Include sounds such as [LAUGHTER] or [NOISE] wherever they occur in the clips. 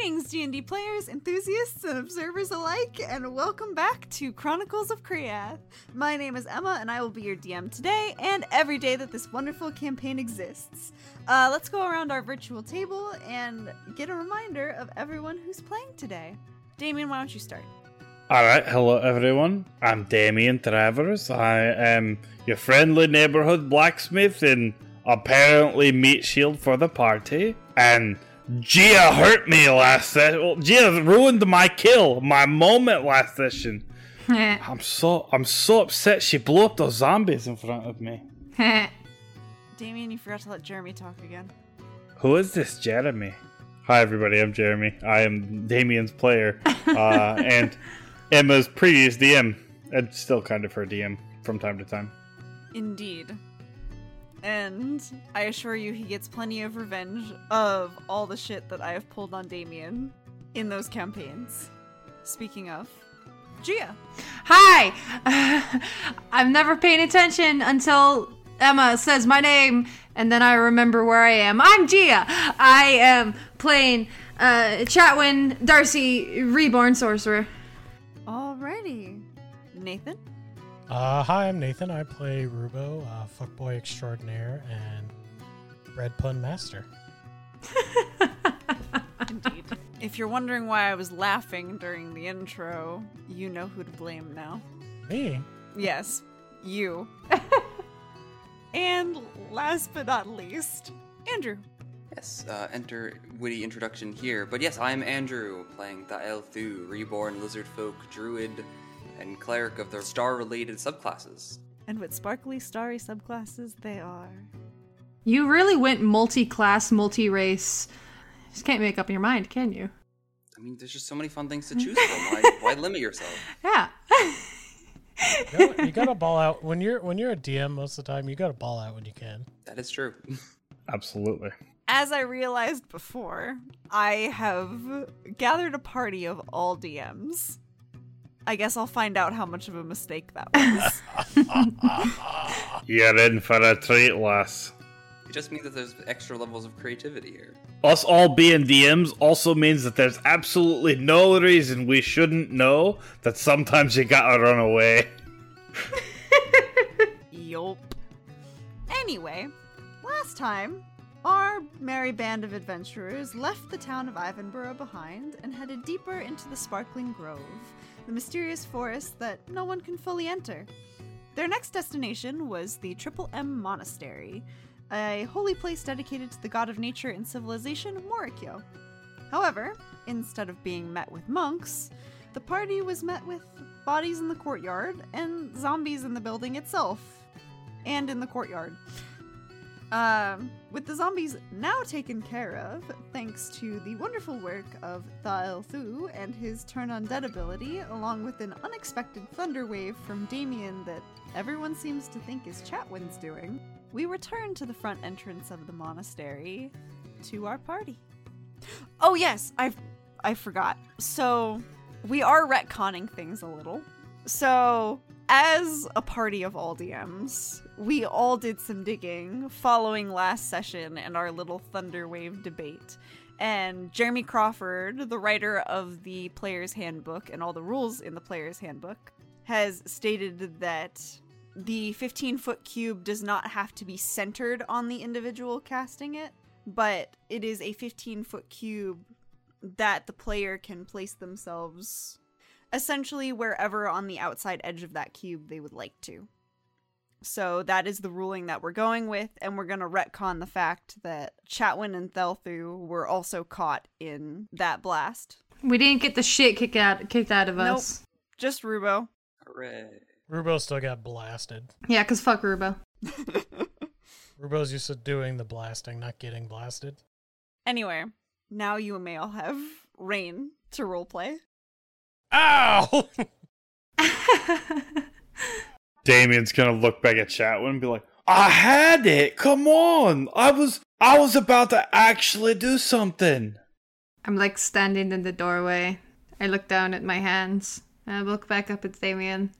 Greetings, D&D players, enthusiasts, and observers alike, and welcome back to Chronicles of Chreathe. My name is Emma, and I will be your DM today and every day that this wonderful campaign exists. Uh, let's go around our virtual table and get a reminder of everyone who's playing today. Damien, why don't you start? All right, hello everyone. I'm Damien Travers. I am your friendly neighborhood blacksmith and apparently meat shield for the party. And Gia hurt me last session. Well, Gia ruined my kill, my moment last session. [LAUGHS] I'm so I'm so upset. She blew up those zombies in front of me. [LAUGHS] Damien, you forgot to let Jeremy talk again. Who is this Jeremy? Hi everybody, I'm Jeremy. I am Damien's player, uh, [LAUGHS] and Emma's previous DM, and still kind of her DM from time to time. Indeed. And I assure you, he gets plenty of revenge of all the shit that I have pulled on Damien in those campaigns. Speaking of, Gia. Hi! [LAUGHS] I'm never paying attention until Emma says my name, and then I remember where I am. I'm Gia! I am playing uh, Chatwin Darcy, Reborn Sorcerer. Alrighty. Nathan? Uh, hi, I'm Nathan. I play Rubo, uh, fuckboy extraordinaire and bread pun master. [LAUGHS] Indeed. if you're wondering why I was laughing during the intro, you know who to blame now. Me? Yes, you. [LAUGHS] and last but not least, Andrew. Yes, uh, enter witty introduction here. But yes, I'm Andrew, playing Thael Thu, reborn lizard folk, druid, and cleric of the star related subclasses. And what sparkly, starry subclasses they are. You really went multi class, multi race. Just can't make up your mind, can you? I mean, there's just so many fun things to choose from. Why, [LAUGHS] why limit yourself? Yeah. You gotta, you gotta ball out when you're when you're a DM most of the time. You gotta ball out when you can. That is true. Absolutely. As I realized before, I have gathered a party of all DMs. I guess I'll find out how much of a mistake that was. [LAUGHS] [LAUGHS] You're in for a treat, lass. It just means that there's extra levels of creativity here. Us all being DMs also means that there's absolutely no reason we shouldn't know that sometimes you gotta run away. [LAUGHS] Yup. Anyway, last time, our merry band of adventurers left the town of Ivanborough behind and headed deeper into the Sparkling Grove, the mysterious forest that no one can fully enter. Their next destination was the Triple M Monastery, a holy place dedicated to the god of nature and civilization, Morikyo. However, instead of being met with monks, the party was met with bodies in the courtyard and zombies in the building itself. And in the courtyard. Um, with the zombies now taken care of, thanks to the wonderful work of Thael Thu and his turn undead ability, along with an unexpected thunder wave from Damien that everyone seems to think is Chatwin's doing, we return to the front entrance of the monastery to our party. Oh yes, I I forgot. So we are retconning things a little. So as a party of all DMs, we all did some digging following last session and our little Thunderwave debate. And Jeremy Crawford, the writer of the Player's Handbook and all the rules in the Player's Handbook, has stated that the 15 foot cube does not have to be centered on the individual casting it, but it is a 15 foot cube that the player can place themselves essentially wherever on the outside edge of that cube they would like to. So that is the ruling that we're going with, and we're going to retcon the fact that Chatwin and Thelthu were also caught in that blast. We didn't get the shit kicked out kicked out of Nope. us. Just Rubo. Hooray. Rubo still got blasted. Yeah, cause fuck Rubo. [LAUGHS] Rubo's used to doing the blasting, not getting blasted. Anyway, now you may all have Rein to roleplay. Ow! [LAUGHS] [LAUGHS] Damien's gonna look back at Chatwin and be like, I had it! Come on! I was I was about to actually do something. I'm like standing in the doorway. I look down at my hands. And I look back up at Damien.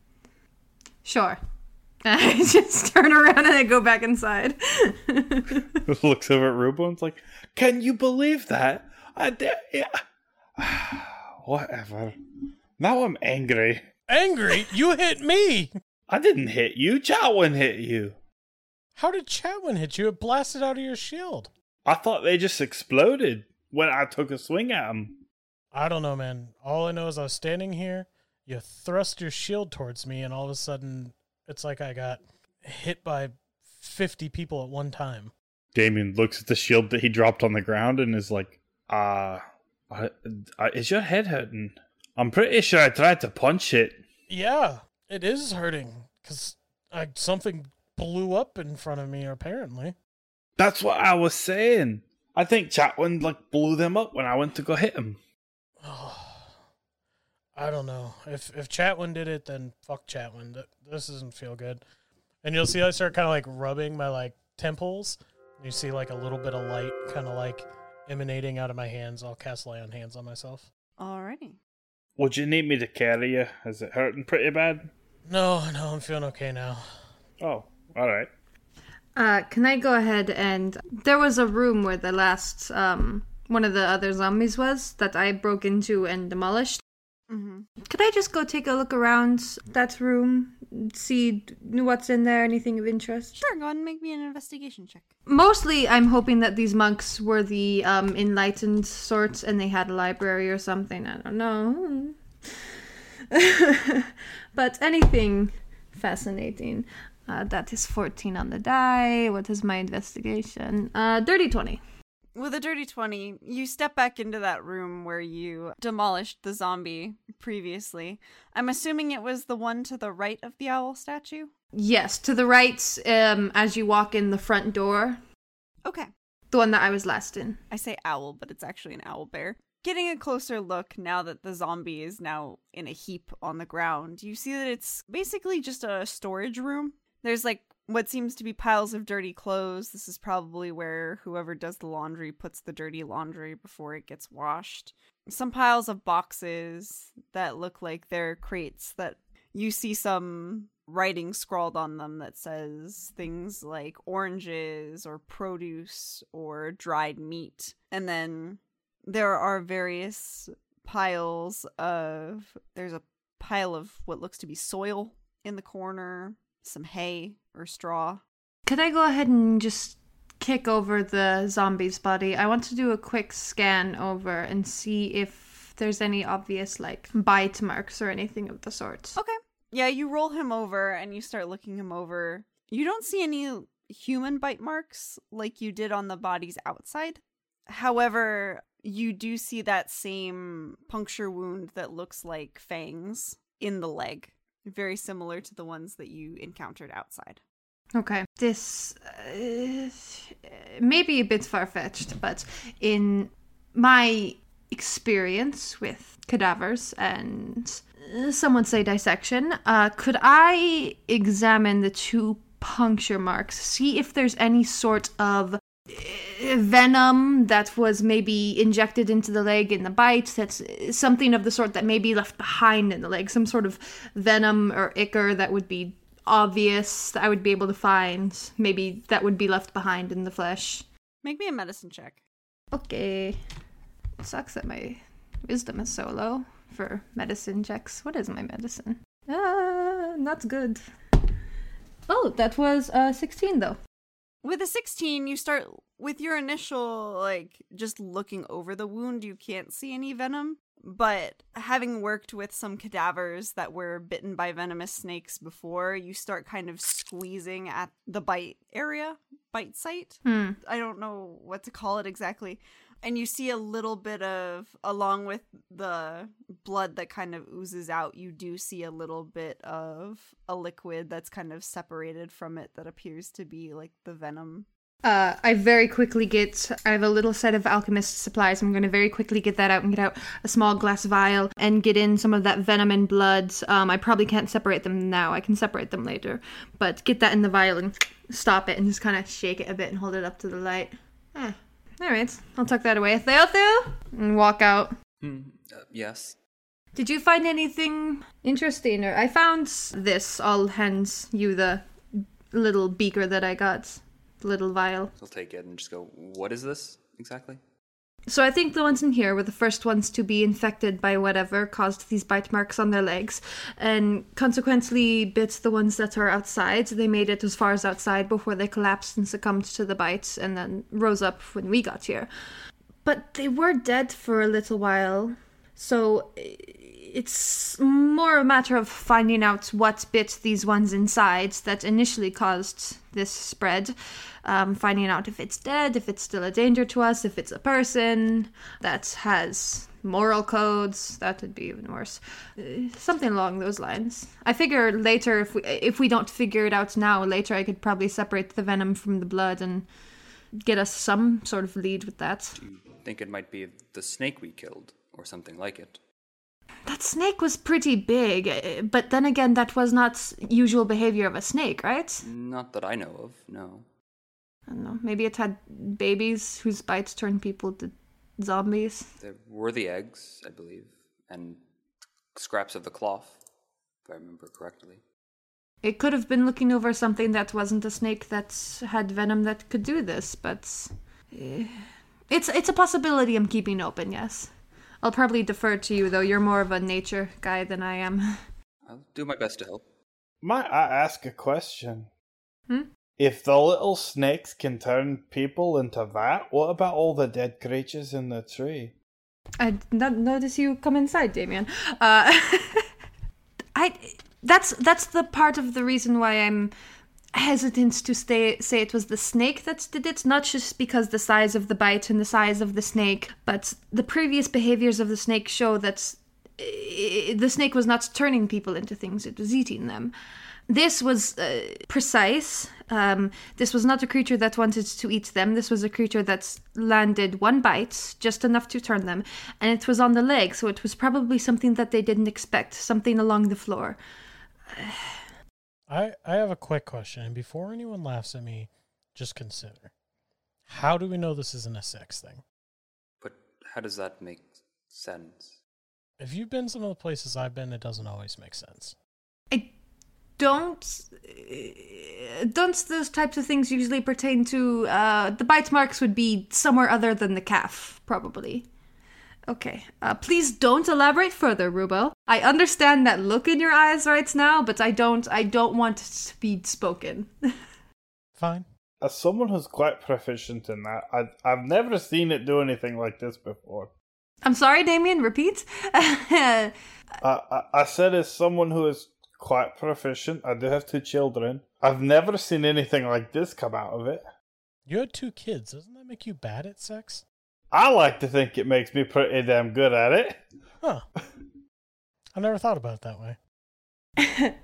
Sure. [LAUGHS] I just turn around and I go back inside. [LAUGHS] [LAUGHS] Looks over at Rubo and's like, Can you believe that? I did, yeah, [SIGHS] Whatever. Now I'm angry. Angry? You hit me! I didn't hit you. Chatwin hit you. How did Chatwin hit you? It blasted out of your shield. I thought they just exploded when I took a swing at them. I don't know, man. All I know is I was standing here, you thrust your shield towards me, and all of a sudden, it's like I got hit by 50 people at one time. Damien looks at the shield that he dropped on the ground and is like, uh, uh, uh, is your head hurting? I'm pretty sure I tried to punch it. Yeah, it is hurting because something blew up in front of me, apparently. That's what I was saying. I think Chatwin like blew them up when I went to go hit him. Oh, [SIGHS] I don't know. If if Chatwin did it, then fuck Chatwin. This doesn't feel good. And you'll see I start kind of like rubbing my like temples. You see like a little bit of light kind of like emanating out of my hands. I'll cast lay on hands on myself. Alrighty. Would you need me to carry you? Is it hurting pretty bad? No, no, I'm feeling okay now. Oh, all right. Uh, can I go ahead and there was a room where the last um one of the other zombies was that I broke into and demolished. Mm-hmm. Could I just go take a look around that room, see what's in there, anything of interest? Sure, go ahead and make me an investigation check. Mostly, I'm hoping that these monks were the um, enlightened sorts and they had a library or something. I don't know. [LAUGHS] but anything fascinating. Uh, that is 14 on the die. What is my investigation? Uh, dirty 20. With a dirty 20, you step back into that room where you demolished the zombie previously. I'm assuming it was the one to the right of the owl statue? Yes, to the right um, as you walk in the front door. Okay. The one that I was last in. I say owl, but it's actually an owl bear. Getting a closer look now that the zombie is now in a heap on the ground, you see that it's basically just a storage room. There's like what seems to be piles of dirty clothes. This is probably where whoever does the laundry puts the dirty laundry before it gets washed. Some piles of boxes that look like they're crates that you see some writing scrawled on them that says things like oranges or produce or dried meat. And then there are various piles of there's a pile of what looks to be soil in the corner, some hay or straw. Could I go ahead and just kick over the zombie's body? I want to do a quick scan over and see if there's any obvious like bite marks or anything of the sort. Okay. Yeah, you roll him over and you start looking him over. You don't see any human bite marks like you did on the body's outside. However, you do see that same puncture wound that looks like fangs in the leg, very similar to the ones that you encountered outside. Okay. This uh, may be a bit far fetched, but in my experience with cadavers and uh, some would say dissection, uh, could I examine the two puncture marks, see if there's any sort of venom that was maybe injected into the leg in the bite that's something of the sort that may be left behind in the leg some sort of venom or ichor that would be obvious that I would be able to find. Maybe that would be left behind in the flesh. Make me a medicine check. Okay. It sucks that my wisdom is so low for medicine checks. What is my medicine? Ah, not good. Oh, that was uh 16 though. With a 16, you start with your initial, like, just looking over the wound, you can't see any venom. But having worked with some cadavers that were bitten by venomous snakes before, you start kind of squeezing at the bite area, bite site. Hmm. I don't know what to call it exactly. And you see a little bit of, along with the blood that kind of oozes out, you do see a little bit of a liquid that's kind of separated from it that appears to be like the venom. Uh, I very quickly get. I have a little set of alchemist supplies. I'm going to very quickly get that out and get out a small glass vial and get in some of that venom and blood. Um, I probably can't separate them now. I can separate them later. But get that in the vial and stop it and just kind of shake it a bit and hold it up to the light. Eh. All right, I'll tuck that away. Theo, Theo, and walk out. Hmm. Uh, yes. Did you find anything interesting? Or I found this. I'll hand you the little beaker that I got, the little vial. I'll take it and just go, What is this exactly? So I think the ones in here were the first ones to be infected by whatever caused these bite marks on their legs, and consequently bit the ones that are outside. They made it as far as outside before they collapsed and succumbed to the bites, and then rose up when we got here. But they were dead for a little while, so it's more a matter of finding out what bit these ones inside that initially caused this spread. Um, finding out if it's dead, if it's still a danger to us, if it's a person that has moral codes. That would be even worse. Uh, something along those lines. I figure later, if we if we don't figure it out now, later I could probably separate the venom from the blood and get us some sort of lead with that. Do you think it might be the snake we killed, or something like it? That snake was pretty big, uh, but then again, that was not usual behavior of a snake, right? Not that I know of, no. I don't know. Maybe it had babies whose bites turned people to zombies. There were the eggs, I believe, and scraps of the cloth, if I remember correctly. It could have been looking over something that wasn't a snake that had venom that could do this, but eh, it's it's a possibility I'm keeping open. Yes, I'll probably defer to you though. You're more of a nature guy than I am. [LAUGHS] I'll do my best to help. Might I ask a question? Hmm? If the little snakes can turn people into that, what about all the dead creatures in the tree? I did not notice you come inside, Damien. Uh, [LAUGHS] I that's that's the part of the reason why I'm hesitant to stay, say it was the snake that did it, not just because the size of the bite and the size of the snake, but the previous behaviors of the snake show that uh, the snake was not turning people into things; it was eating them. This was uh, precise. Um, this was not a creature that wanted to eat them. This was a creature that landed one bite, just enough to turn them, and it was on the leg, so it was probably something that they didn't expect, something along the floor. [SIGHS] I, I have a quick question, and before anyone laughs at me, just consider how do we know this isn't a sex thing? But how does that make sense? If you've been some of the places I've been, it doesn't always make sense. I don't. uh, Don't those types of things usually pertain to. Uh, the bite marks would be somewhere other than the calf, probably. Okay. Uh, please don't elaborate further, Rubo. I understand that look in your eyes right now, but I don't. I don't want it to be spoken. [LAUGHS] Fine. As someone who's quite proficient in that, I, I've never seen it do anything like this before. I'm sorry, Damien. Repeat. [LAUGHS] I, I, I said, as someone who is quite proficient, I do have two children. I've never seen anything like this come out of it. You had two kids. Doesn't that make you bad at sex? I like to think it makes me pretty damn good at it. Huh. I never thought about it that way. [COUGHS]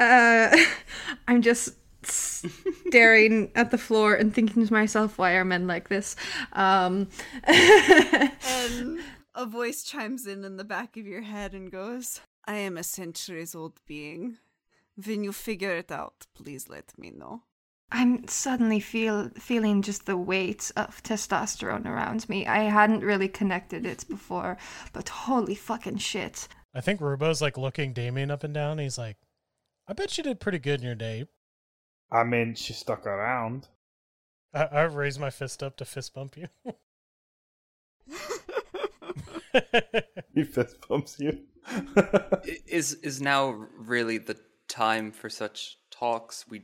uh, I'm just staring at the floor and thinking to myself, why are men like this? Um, [LAUGHS] And a voice chimes in in the back of your head and goes, I am a centuries old being. When you figure it out, please let me know. I'm suddenly feel feeling just the weight of testosterone around me. I hadn't really connected it before, but holy fucking shit. I think Rubo's like looking Damien up and down. He's like, I bet you did pretty good in your day. I mean, she stuck around. I, I raise my fist up to fist bump you. [LAUGHS] He fist bumps you. Is is now really the time for such talks? We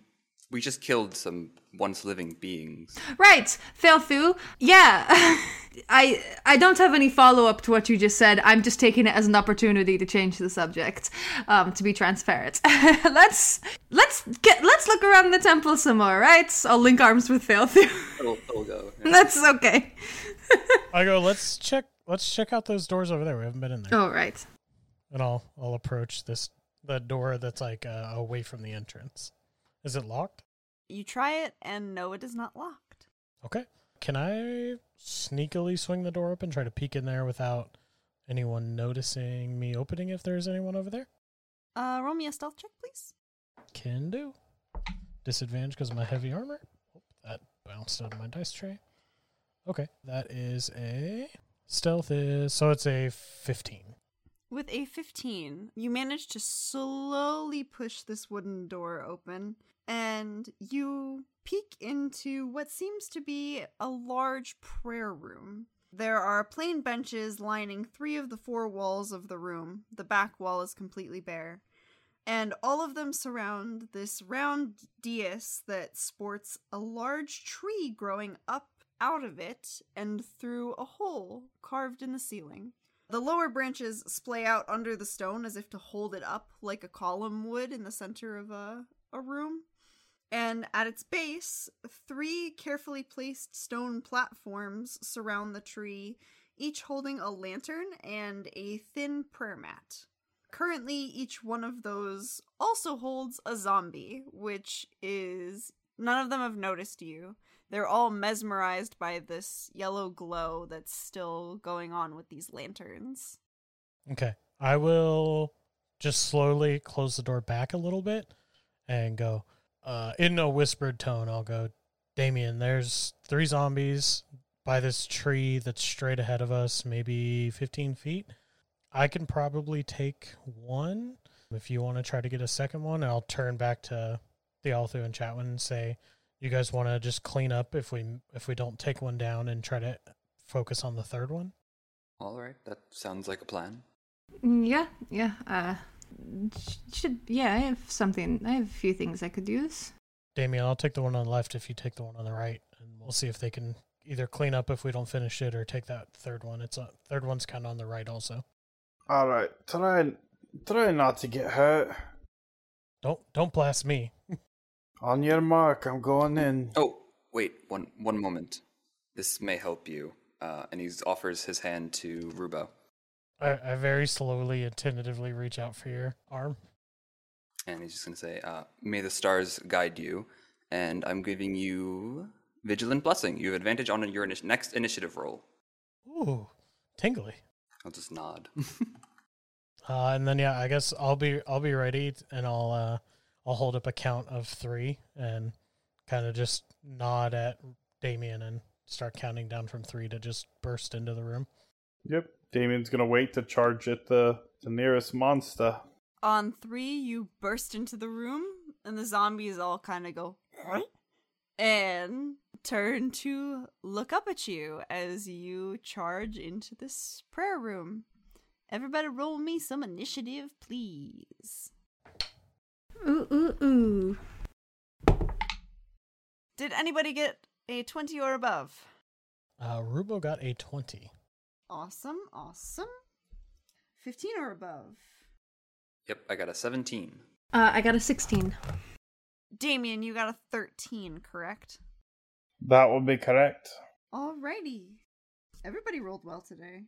we just killed some once living beings. Right, Thelthu. Yeah, [LAUGHS] I I don't have any follow up to what you just said. I'm just taking it as an opportunity to change the subject. Um, to be transparent, [LAUGHS] let's let's get let's look around the temple some more. Right, I'll link arms with Thelthu. It'll, it'll go. [LAUGHS] That's okay. I go, let's check let's check out those doors over there. We haven't been in there. All right. And I'll I'll approach this the door that's like uh, away from the entrance. Is it locked? You try it, and no, it is not locked. Okay. Can I sneakily swing the door open, try to peek in there without anyone noticing me opening if there's anyone over there? Uh, roll me a stealth check, please. Can do. Disadvantage because of my heavy armor. Oh, that bounced out of my dice tray. Okay. That is a stealth is so it's a 15. With a 15, you manage to slowly push this wooden door open, and you peek into what seems to be a large prayer room. There are plain benches lining three of the four walls of the room. The back wall is completely bare. And all of them surround this round dais that sports a large tree growing up out of it and through a hole carved in the ceiling. The lower branches splay out under the stone as if to hold it up like a column would in the center of a, a room. And at its base, three carefully placed stone platforms surround the tree, each holding a lantern and a thin prayer mat. Currently, each one of those also holds a zombie, which is. None of them have noticed you. They're all mesmerized by this yellow glow that's still going on with these lanterns. Okay. I will just slowly close the door back a little bit and go, uh, in a whispered tone, I'll go, Damien, there's three zombies by this tree that's straight ahead of us, maybe 15 feet. I can probably take one. If you want to try to get a second one, I'll turn back to Thelthu and Chatwin and say, you guys want to just clean up if we if we don't take one down and try to focus on the third one? All right, that sounds like a plan. Mm, Yeah, yeah. Uh, sh- should yeah. I have something. I have a few things I could use. Damien, I'll take the one on the left if you take the one on the right, and we'll see if they can either clean up if we don't finish it or take that third one. It's a third one's kind of on the right also. All right, try try not to get hurt. Don't don't blast me. [LAUGHS] On your mark, I'm going in. Oh, wait, one one moment. This may help you. Uh, and he offers his hand to Rubo. I, I very slowly and tentatively reach out for your arm. And he's just going to say, uh, May the stars guide you. And I'm giving you Vigilant Blessing. You have advantage on your initi- next initiative roll. Ooh, tingly. I'll just nod. [LAUGHS] Uh, and then yeah, I guess I'll be I'll be ready and I'll uh I'll hold up a count of three and kind of just nod at Damien and start counting down from three to just burst into the room. Yep, Damien's gonna wait to charge at the the nearest monster. On three, you burst into the room, and the zombies all kind of go, "Huh?" and turn to look up at you as you charge into this prayer room. Everybody roll me some initiative, please. Ooh ooh ooh. Did anybody get a 20 or above? Uh, Rubo got a twenty. Awesome, awesome. 15 or above. yep, I got a 17. Uh, I got a sixteen. Damien, you got a 13, correct? That would be correct. Alrighty. Everybody rolled well today.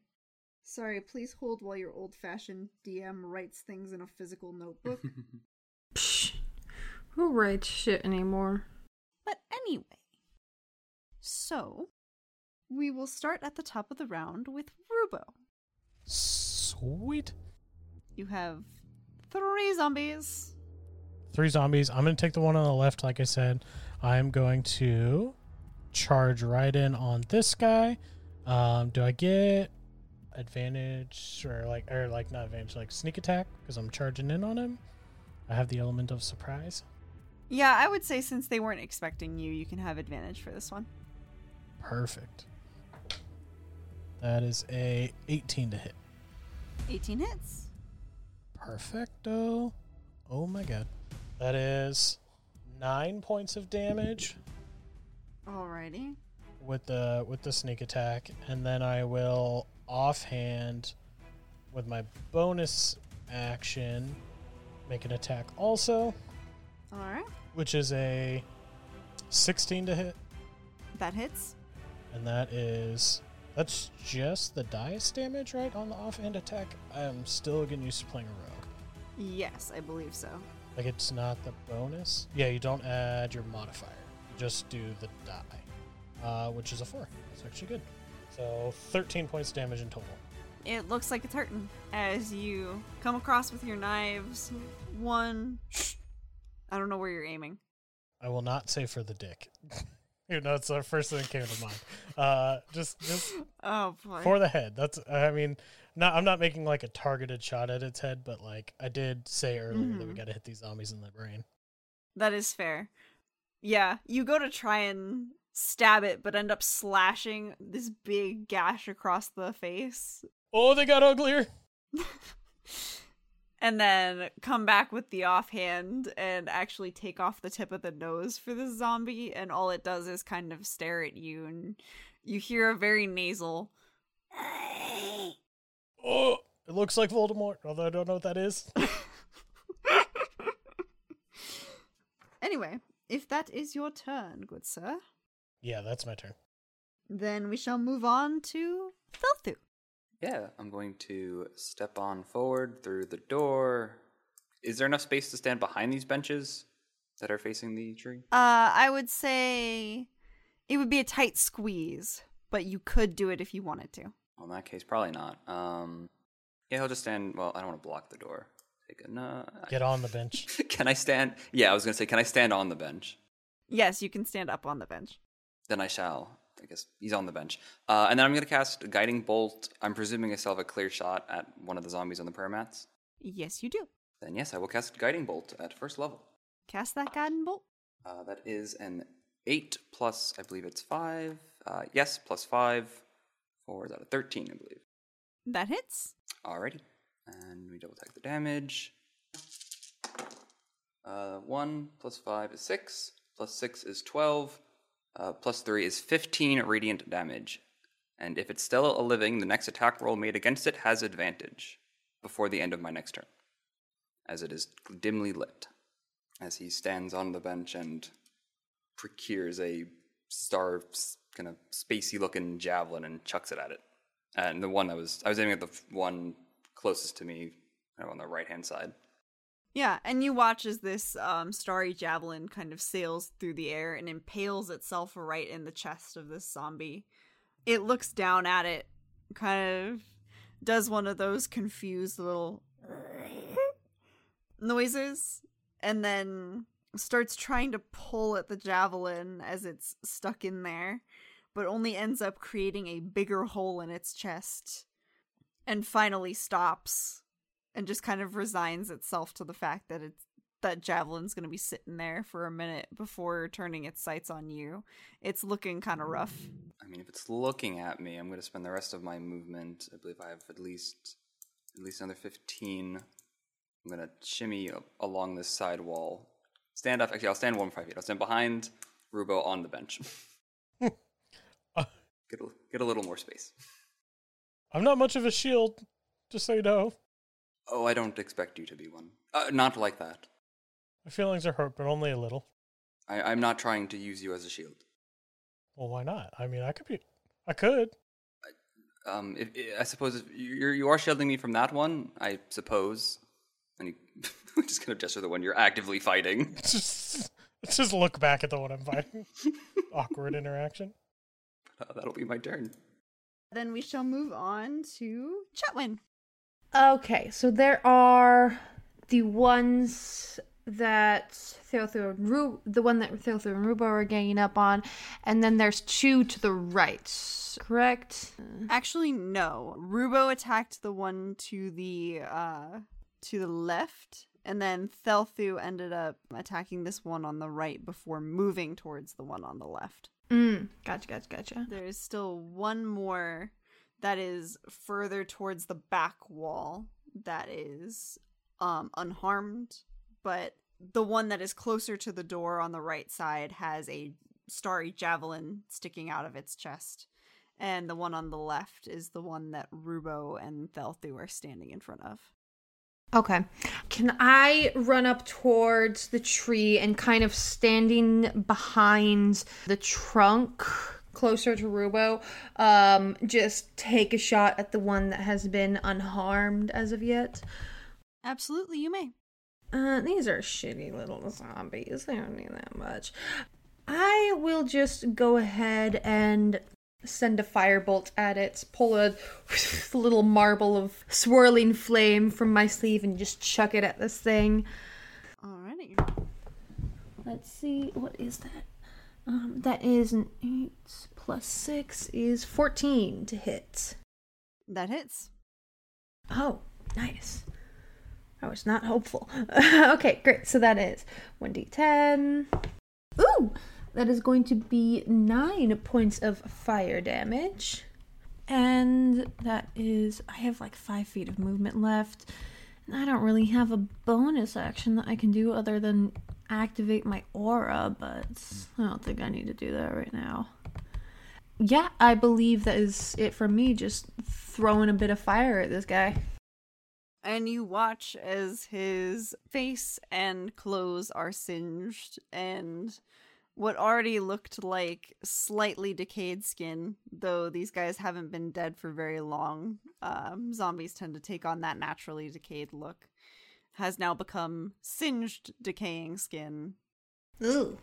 Sorry, please hold while your old fashioned DM writes things in a physical notebook. [LAUGHS] Psh, who writes shit anymore? but anyway. So, we will start at the top of the round with Rubo. Sweet. You have three zombies. Three zombies. I'm gonna take the one on the left. Like I said, I'm going to charge right in on this guy. Um, do I get advantage or like or like not advantage like sneak attack because I'm charging in on him? I have the element of surprise. Yeah, I would say since they weren't expecting you, you can have advantage for this one. Perfect. That is a 18 to hit. 18 hits. Perfecto. Oh my god. That is nine points of damage Alrighty. with the with the sneak attack, and then I will offhand with my bonus action make an attack also, Alright. which is a 16 to hit, That hits. and that is that's just the dice damage, right? On the offhand attack. I'm still getting used to playing a rogue. Yes, I believe so. Like it's not the bonus. Yeah, you don't add your modifier. You just do the die, uh, which is a four. It's actually good. So 13 points damage in total. It looks like it's hurting as you come across with your knives. One. I don't know where you're aiming. I will not say for the dick. [LAUGHS] you know, it's the first thing that came to mind. Uh, just just [LAUGHS] Oh boy. for the head. That's I mean, not I'm not making like a targeted shot at its head, but like I did say earlier that we Mhm. got to hit these zombies in the brain. That is fair. Yeah, you go to try and stab it, but end up slashing this big gash across the face. Oh, they got uglier. [LAUGHS] and then come back with the offhand and actually take off the tip of the nose for the zombie and all it does is kind of stare at you and you hear a very nasal [LAUGHS] Oh, it looks like Voldemort, although I don't know what that is. [LAUGHS] anyway if that is your turn good sir yeah, that's my turn. then we shall move on to Thelthu. Yeah, I'm going to step on forward through the door. Is there enough space to stand behind these benches that are facing the tree? Uh, I would say it would be a tight squeeze, but you could do it if you wanted to. Well, in that case, probably not. Um, yeah, I'll just stand. Well, I don't want to block the door. Take a no. Get on the bench. [LAUGHS] Can I stand? Yeah, I was gonna say, can I stand on the bench? Yes, you can stand up on the bench. Then I shall. I guess he's on the bench. Uh, and then I'm gonna cast guiding bolt. I'm presuming I still have a clear shot at one of the zombies on the prayer mats. Yes, you do. Then yes, I will cast guiding bolt at first level. Cast that guiding bolt. Uh, that is an eight plus, I believe it's five. Uh, yes, plus five. Four is out of thirteen, I believe. That hits. Alrighty. And we double tag the damage. Uh, 1 plus 5 is 6. Plus 6 is 12. Uh, plus 3 is 15 radiant damage. And if it's still a living, the next attack roll made against it has advantage before the end of my next turn, as it is dimly lit. As he stands on the bench and procures a star kind of spacey looking javelin and chucks it at it. And the one that was, I was aiming at the one closest to me kind of on the right hand side. Yeah, and you watch as this um, starry javelin kind of sails through the air and impales itself right in the chest of this zombie. It looks down at it, kind of does one of those confused little [LAUGHS] noises, and then starts trying to pull at the javelin as it's stuck in there, but only ends up creating a bigger hole in its chest, and finally stops and just kind of resigns itself to the fact that it's that javelin's going to be sitting there for a minute before turning its sights on you. It's looking kind of rough. I mean, if it's looking at me, I'm going to spend the rest of my movement. I believe I have at least at least another 15. I'm going to shimmy a- along this side wall. Stand up. Actually, I'll stand one five feet. I'll stand behind Rubo on the bench. [LAUGHS] Get, a, get a little more space. I'm not much of a shield, just so you know. Oh, I don't expect you to be one. Uh, not like that. My feelings are hurt, but only a little. I, I'm not trying to use you as a shield. Well, why not? I mean, I could be. I could. Um, if, I suppose if you're you are shielding me from that one. I suppose. And he [LAUGHS] just kind of gesture the one you're actively fighting. [LAUGHS] just, let's just look back at the one I'm fighting. [LAUGHS] Awkward interaction. Uh, that'll be my turn. Then we shall move on to Chatwin. Okay, so there are the ones that Thelthu and Ru- the one that Thelthu and Rubo are ganging up on, and then there's two to the right, correct? Actually, no. Rubo attacked the one to the uh to the left, and then Thelthu ended up attacking this one on the right before moving towards the one on the left. Mm, gotcha, gotcha, gotcha. There is still one more that is further towards the back wall that is um unharmed, but the one that is closer to the door on the right side has a starry javelin sticking out of its chest. And the one on the left is the one that Rubo and Thelthu are standing in front of. Okay. Can I run up towards the tree and kind of standing behind the trunk closer to Rubo, um, just take a shot at the one that has been unharmed as of yet? Absolutely, you may. Uh, these are shitty little zombies. They don't need that much. I will just go ahead and send a firebolt at it, pull a [LAUGHS] little marble of swirling flame from my sleeve, and just chuck it at this thing. Alrighty. Let's see, what is that? Um, that is an 8 plus 6 is 14 to hit. That hits. Oh, nice. I was not hopeful. [LAUGHS] okay, great. So that is 1d10. Ooh! That is going to be 9 points of fire damage. And that is. I have like 5 feet of movement left. And I don't really have a bonus action that I can do other than activate my aura, but I don't think I need to do that right now. Yeah, I believe that is it for me, just throwing a bit of fire at this guy. And you watch as his face and clothes are singed, and what already looked like slightly decayed skin, though these guys haven't been dead for very long, um, zombies tend to take on that naturally decayed look, has now become singed, decaying skin. Ooh.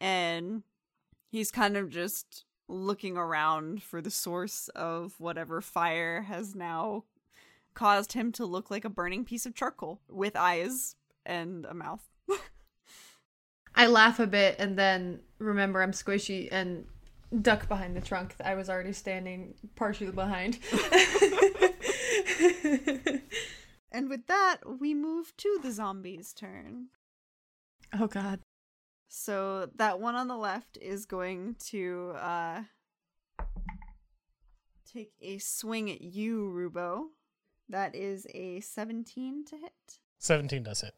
And he's kind of just looking around for the source of whatever fire has now caused him to look like a burning piece of charcoal with eyes and a mouth. I laugh a bit and then remember I'm squishy and duck behind the trunk that I was already standing partially behind. [LAUGHS] [LAUGHS] and with that, we move to the zombies' turn. oh god. So that one on the left is going to uh take a swing at you, Rubo. That is a 17 to hit. 17 does hit.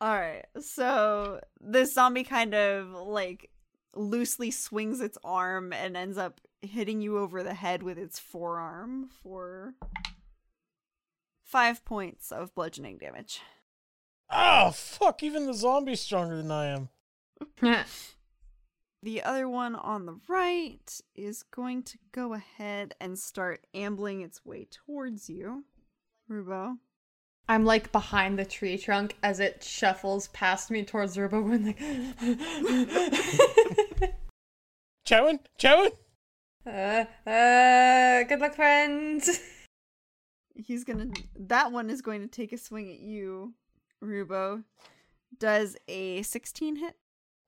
All right. So this zombie kind of like loosely swings its arm and ends up hitting you over the head with its forearm for 5 points of bludgeoning damage. Oh, fuck. Even the zombie's stronger than I am. [LAUGHS] The other one on the right is going to go ahead and start ambling its way towards you. Rubo. I'm like behind the tree trunk as it shuffles past me towards Rubo going like Chowin? Chowin? uh, uh, good luck friends. [LAUGHS] He's gonna. That one is going to take a swing at you, Rubo. Does a 16 hit?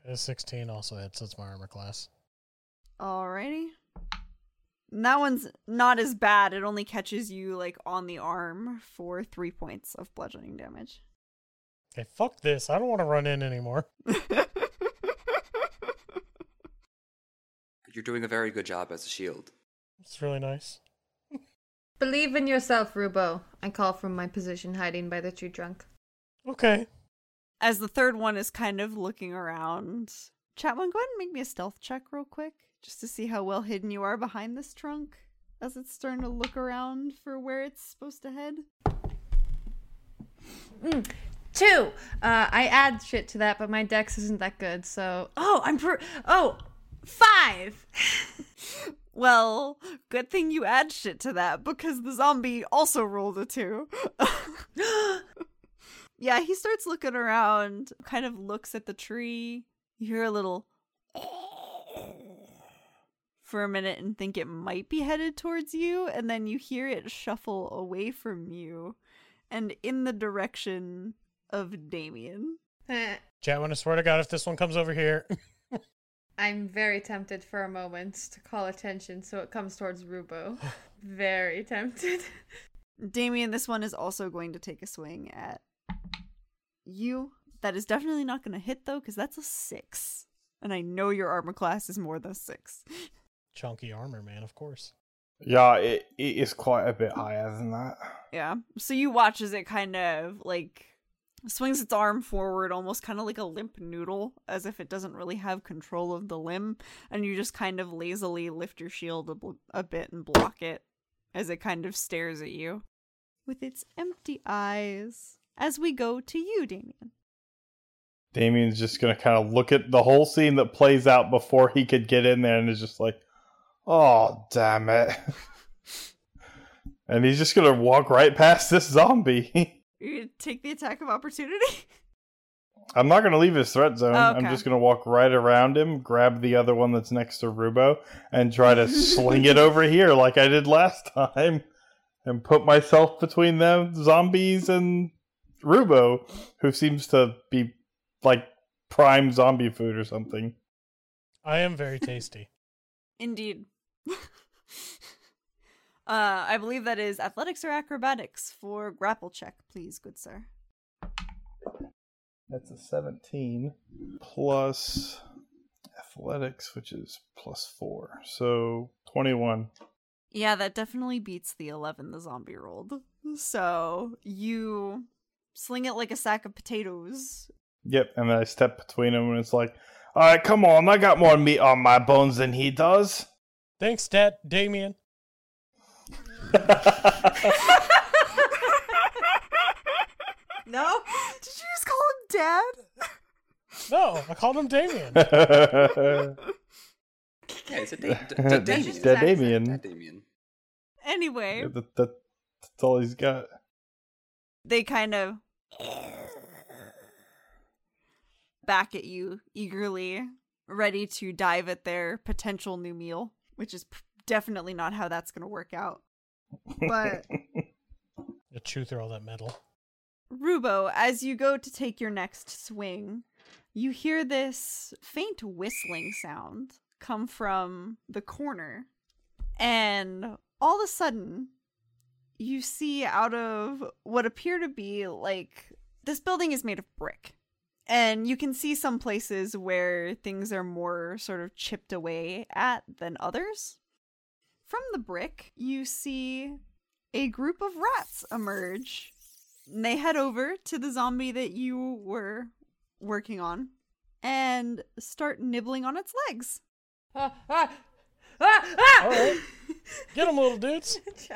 A 16 also hits. That's my armor class. Alrighty. And that one's not as bad. It only catches you like on the arm for three points of bludgeoning damage. Okay, fuck this. I don't want to run in anymore. [LAUGHS] You're doing a very good job as a shield. It's really nice. Believe in yourself, Rubo. I call from my position hiding by the tree trunk. Okay. As the third one is kind of looking around, Chatwin, go ahead and make me a stealth check real quick, just to see how well hidden you are behind this trunk as it's starting to look around for where it's supposed to head. Mm, two. Uh, I add shit to that, but my dex isn't that good. So, oh, I'm per- oh, five. [LAUGHS] Well, good thing you add shit to that because the zombie also rolled a two. yeah, he starts looking around, kind of looks at the tree. You hear a little [LAUGHS] for a minute and think it might be headed towards you, and then you hear it shuffle away from you and in the direction of Damien. [LAUGHS] Chat, Chatwin, I swear to God, if this one comes over here. [LAUGHS] I'm very tempted for a moment to call attention, so it comes towards Rubo. [LAUGHS] very tempted. Damien, this one is also going to take a swing at you. That is definitely not going to hit though, because that's a six, and I know your armor class is more than a six. Chunky armor, man, of course. Yeah, it, it is quite a bit higher than that. Yeah. So you watch as it kind of like swings its arm forward, almost kind of like a limp noodle, as if it doesn't really have control of the limb, and you just kind of lazily lift your shield a, bl- a bit and block it as it kind of stares at you with its empty eyes. As we go to you, Damien. Damien's just gonna kind of look at the whole scene that plays out before he could get in there and is just like, oh, damn it. [LAUGHS] and he's just gonna walk right past this zombie. [LAUGHS] You take the attack of opportunity. [LAUGHS] I'm not gonna leave his threat zone. Oh, I'm just gonna walk right around him, grab the other one that's next to Rubo, and try to sling it [LAUGHS] over here like I did last time, and put myself between them zombies and Rubo, who seems to be like prime zombie food or something. I am very tasty. Indeed. [LAUGHS] uh, I believe that is athletics or acrobatics for grapple check, please, good sir. That's a 17 plus athletics, which is plus 4. So 21. Yeah, that definitely beats the 11 the zombie rolled. So you sling it like a sack of potatoes. Yep, and then I step between them and it's like, all right, come on, I got more meat on my bones than he does. Thanks, Dad, Damien. [LAUGHS] No? Did you just call him dad? No, I called him Damien. Yeah, it's a da- da- da- Damien. Damien. Da- Damien. Anyway, That, that, that's all he's got. they kind of back at you eagerly, ready to dive at their potential new meal, which is p- definitely not how that's going to work out. But [LAUGHS] You chew through all that metal. Rubo, as you go to take your next swing, you hear this faint whistling sound come from the corner. And all of a sudden, you see out of what appear to be like this building is made of brick. And you can see some places where things are more sort of chipped away at than others. From the brick, you see a group of rats emerge. And They head over to the zombie that you were working on and start nibbling on its legs. Ah, ah, ah, ah! All right. Get them, little dudes. [LAUGHS]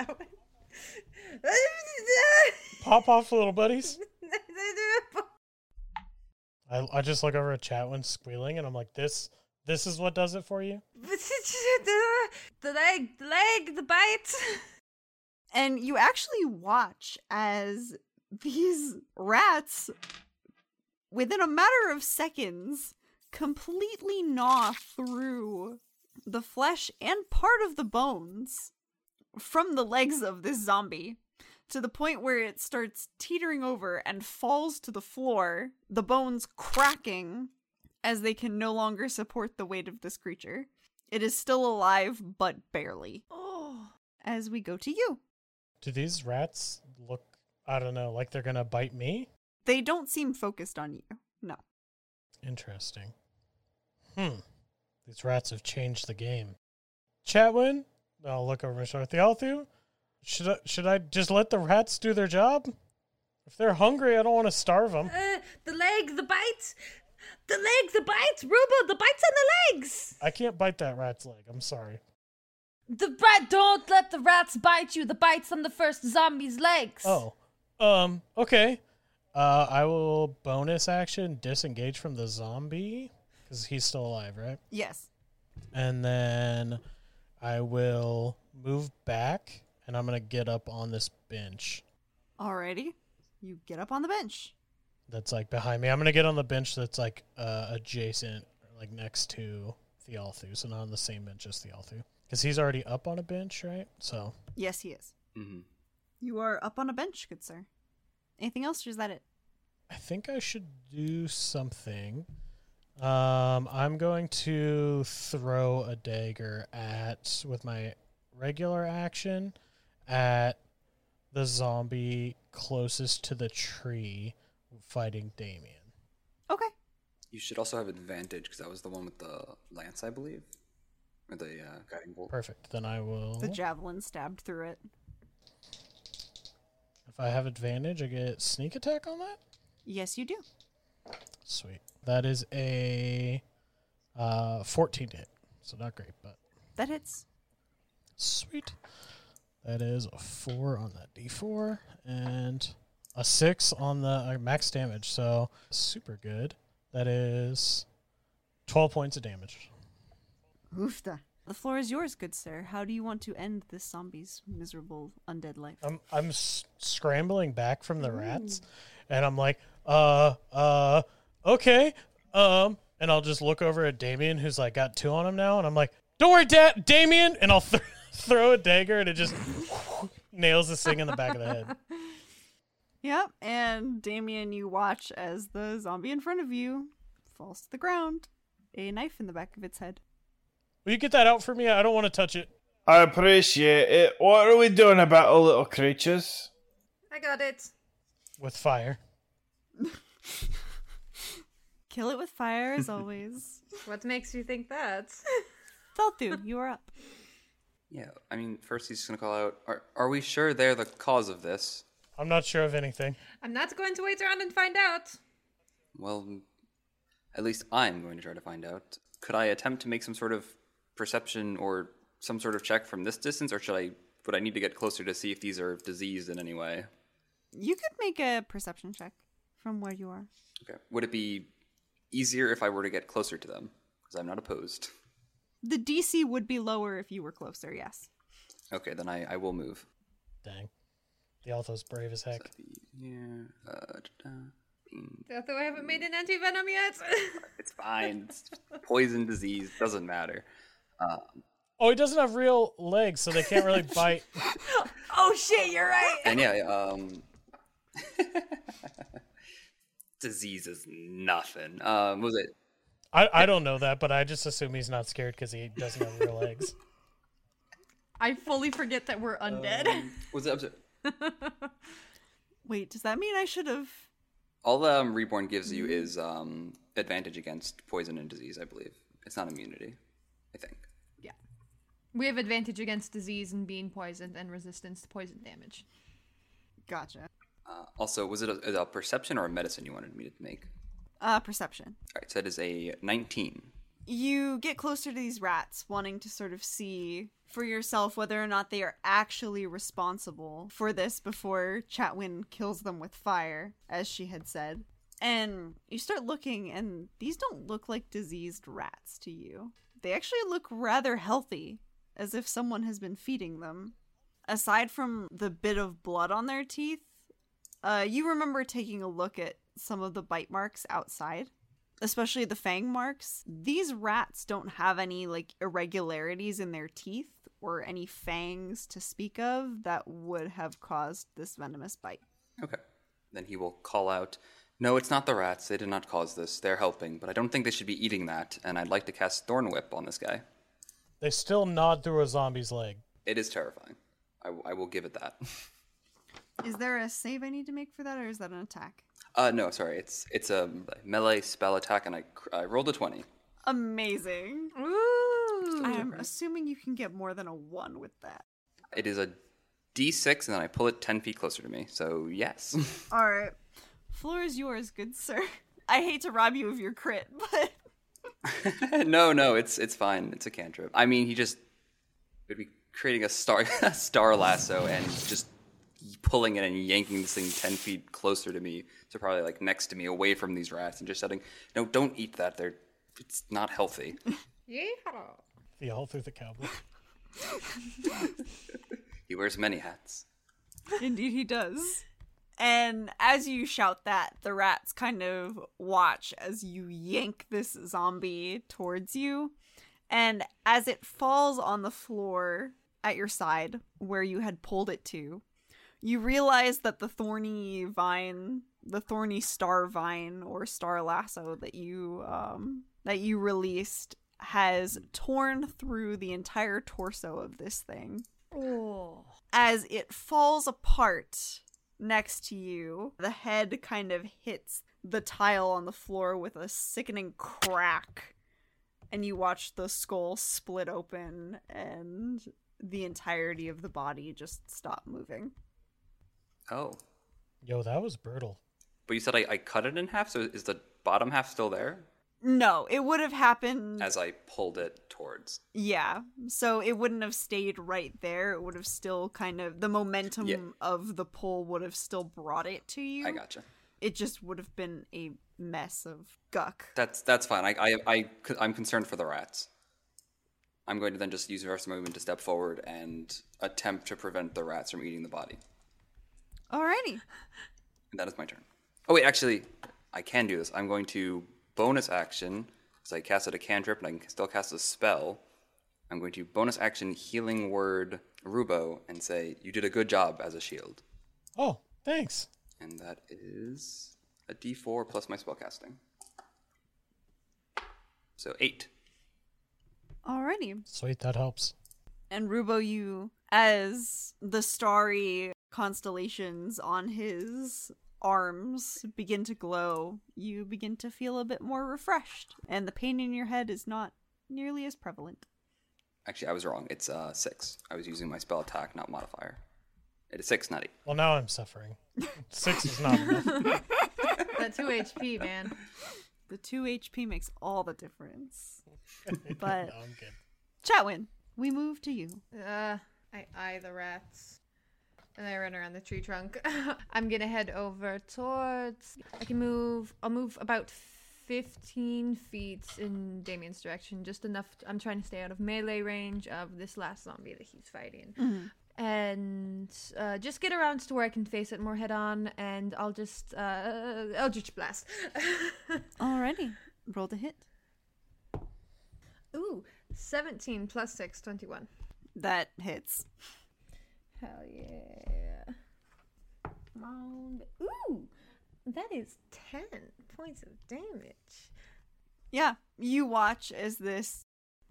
Pop off, little buddies. [LAUGHS] I, I just look over at Chatwin squealing, and I'm like, this this is what does it for you? [LAUGHS] the leg, the leg, the bite. And you actually watch as these rats, within a matter of seconds, completely gnaw through the flesh and part of the bones from the legs of this zombie to the point where it starts teetering over and falls to the floor, the bones cracking as they can no longer support the weight of this creature. It is still alive, but barely. Oh. As we go to you. Do these rats look, I don't know, like they're going to bite me? They don't seem focused on you. No. Interesting. Hmm. These rats have changed the game. Chatwin, I'll look over my shoulder. Thelthu, should I, should I just let the rats do their job? If they're hungry, I don't want to starve them. Uh, the leg, the bite. The leg, the bites, Rubo, the bites on the legs. I can't bite that rat's leg. I'm sorry. The rat, don't let the rats bite you. The bites on the first zombie's legs. Oh, um, okay. Uh, I will bonus action disengage from the zombie because he's still alive, right? Yes. And then I will move back and I'm gonna get up on this bench Alrighty. You get up on the bench. That's like behind me. I'm gonna get on the bench that's like uh, adjacent, like next to Thelthu, so not on the same bench as Thelthu, because he's already up on a bench, right? So Yes, he is. hmm You are up on a bench, good sir. Anything else, or is that it? I think I should do something. Um, I'm going to throw a dagger at with my regular action at the zombie closest to the tree fighting Damien. Okay. You should also have advantage because that was the one with the lance, I believe, or the uh, guiding bolt. Perfect. Then I will. The javelin stabbed through it. If I have advantage, I get sneak attack on that. Yes, you do. Sweet. That is a uh, 14 to hit. So not great, but That hits. Sweet. That is a four on that d4 and a six on the uh, max damage. So super good. That is 12 points of damage. Oofta. The floor is yours, good sir. How do you want to end this zombie's miserable undead life? I'm I'm s- scrambling back from the rats, and I'm like, uh, uh, okay, um, and I'll just look over at Damien, who's like got two on him now, and I'm like, don't worry, da- Damien, and I'll [LAUGHS] th- throw a dagger, and it just [LAUGHS] nails this thing in the back of the head. [LAUGHS] Yep, and Damien, you watch as the zombie in front of you falls to the ground, a knife in the back of its head. Will you get that out for me? I don't want to touch it. I appreciate it. What are we doing about our little creatures? I got it. With fire. [LAUGHS] Kill it with fire as [LAUGHS] always. What makes you think that? [LAUGHS] Thelthu, you are up. Yeah, I mean, first he's gonna call out. Are are we sure they're the cause of this? I'm not sure of anything. I'm not going to wait around and find out. Well, at least I'm going to try to find out. Could I attempt to make some sort of perception or some sort of check from this distance, or should I? Would I need to get closer to see if these are diseased in any way? You could make a perception check from where you are. Okay. Would it be easier if I were to get closer to them? Because I'm not opposed. The DC would be lower if you were closer, yes. Okay, then I, I will move. Dang. Thelthu's brave as heck. Yeah. Uh, da-da. Although I haven't made an anti venom yet. [LAUGHS] It's fine. It's poison, disease, doesn't matter. Oh, he doesn't have real legs, so they can't really [LAUGHS] bite. oh shit, you're right. And yeah, um, [LAUGHS] disease is nothing. Um, was it? I, I don't know that, but I just assume he's not scared because he doesn't have real legs. I fully forget that we're undead. Was it? was it- [LAUGHS] Wait, does that mean I should have? All um, reborn gives you is um, advantage against poison and disease. I believe it's not immunity. I think. Yeah, we have advantage against disease and being poisoned and resistance to poison damage. Gotcha. Uh, also, was it a, a perception or a medicine you wanted me to make? Uh, perception. All right, so that is a 19. You get closer to these rats, wanting to sort of see for yourself whether or not they are actually responsible for this before Chatwin kills them with fire, as she had said. And you start looking, and these don't look like diseased rats to you. They actually look rather healthy, as if someone has been feeding them. Aside from the bit of blood on their teeth, uh, you remember taking a look at some of the bite marks outside especially the fang marks, these rats don't have any like irregularities in their teeth or any fangs to speak of that would have caused this venomous bite. Okay. Then he will call out, No, it's not the rats. They did not cause this. They're helping, but I don't think they should be eating that, and I'd like to cast Thorn Whip on this guy. They still nod through a zombie's leg. It is terrifying. I, I will give it that. [LAUGHS] Is there a save I need to make for that, or is that an attack? Uh, no, sorry. It's it's a melee spell attack, and I, cr- I rolled a 20. Amazing. Ooh. I'm assuming you can get more than a one with that. It is a d6, and then I pull it 10 feet closer to me, so yes. [LAUGHS] All right. Floor is yours, good sir. I hate to rob you of your crit, but [LAUGHS] no, no, it's it's fine. It's a cantrip. I mean, he just would be creating a star [LAUGHS] a star lasso and just pulling it and yanking this thing ten feet closer to me, so probably like next to me, away from these rats, and just shouting, "No, don't eat that. They're it's not healthy." [LAUGHS] Yeehaw. Thelthu the cowboy. [LAUGHS] he wears many hats. Indeed, he does. And as you shout that, the rats kind of watch as you yank this zombie towards you. And as it falls on the floor at your side, where you had pulled it to, you realize that the thorny vine, the thorny star vine or star lasso that you um, that you released, has torn through the entire torso of this thing Oh. as it falls apart next to you, the head kind of hits the tile on the floor with a sickening crack. And you watch the skull split open and the entirety of the body just stop moving. Oh, Yo, that was brutal. but you said I, I cut it in half, so is the bottom half still there No, it would have happened. as I pulled it towards? yeah. So it wouldn't have stayed right there. It would have still kind of. The momentum Yeah. of the pull would have still brought it to you. I gotcha. It just would have been a mess of guck. That's that's fine. I I, I I'm concerned for the rats. I'm going to then just use the rest of my movement to step forward and attempt to prevent the rats from eating the body. Alrighty. And that is my turn. Oh wait, actually, I can do this. I'm going to bonus action because I casted a cantrip and I can still cast a spell. I'm going to bonus action healing word Rubo and say, "You did a good job as a shield," Oh, thanks. and that is a D4 plus my spellcasting. So eight. Alrighty. Sweet, that helps. And Rubo, you, as the starry constellations on his arms begin to glow, you begin to feel a bit more refreshed, and the pain in your head is not nearly as prevalent. Actually, I was wrong. It's uh six. I was using my spell attack, not modifier. It is six, not eight. Well, now I'm suffering. Six is not enough. [LAUGHS] That 2 HP, man. The 2 HP makes all the difference. [LAUGHS] But no, I'm good. Chatwin, we move to you. Uh, I eye the rats. And I run around the tree trunk. [LAUGHS] I'm gonna head over towards. I can move. I'll move about 15 feet in Damien's direction, just enough. I'm trying to stay out of melee range of this last zombie that he's fighting. And uh, just get around to where I can face it more head on, and I'll just uh, Eldritch Blast. [LAUGHS] Alrighty. Roll the hit. Ooh, 17 plus 6, 21. That hits. Hell yeah. Come. Ooh, that is 10 points of damage. Yeah, you watch as this.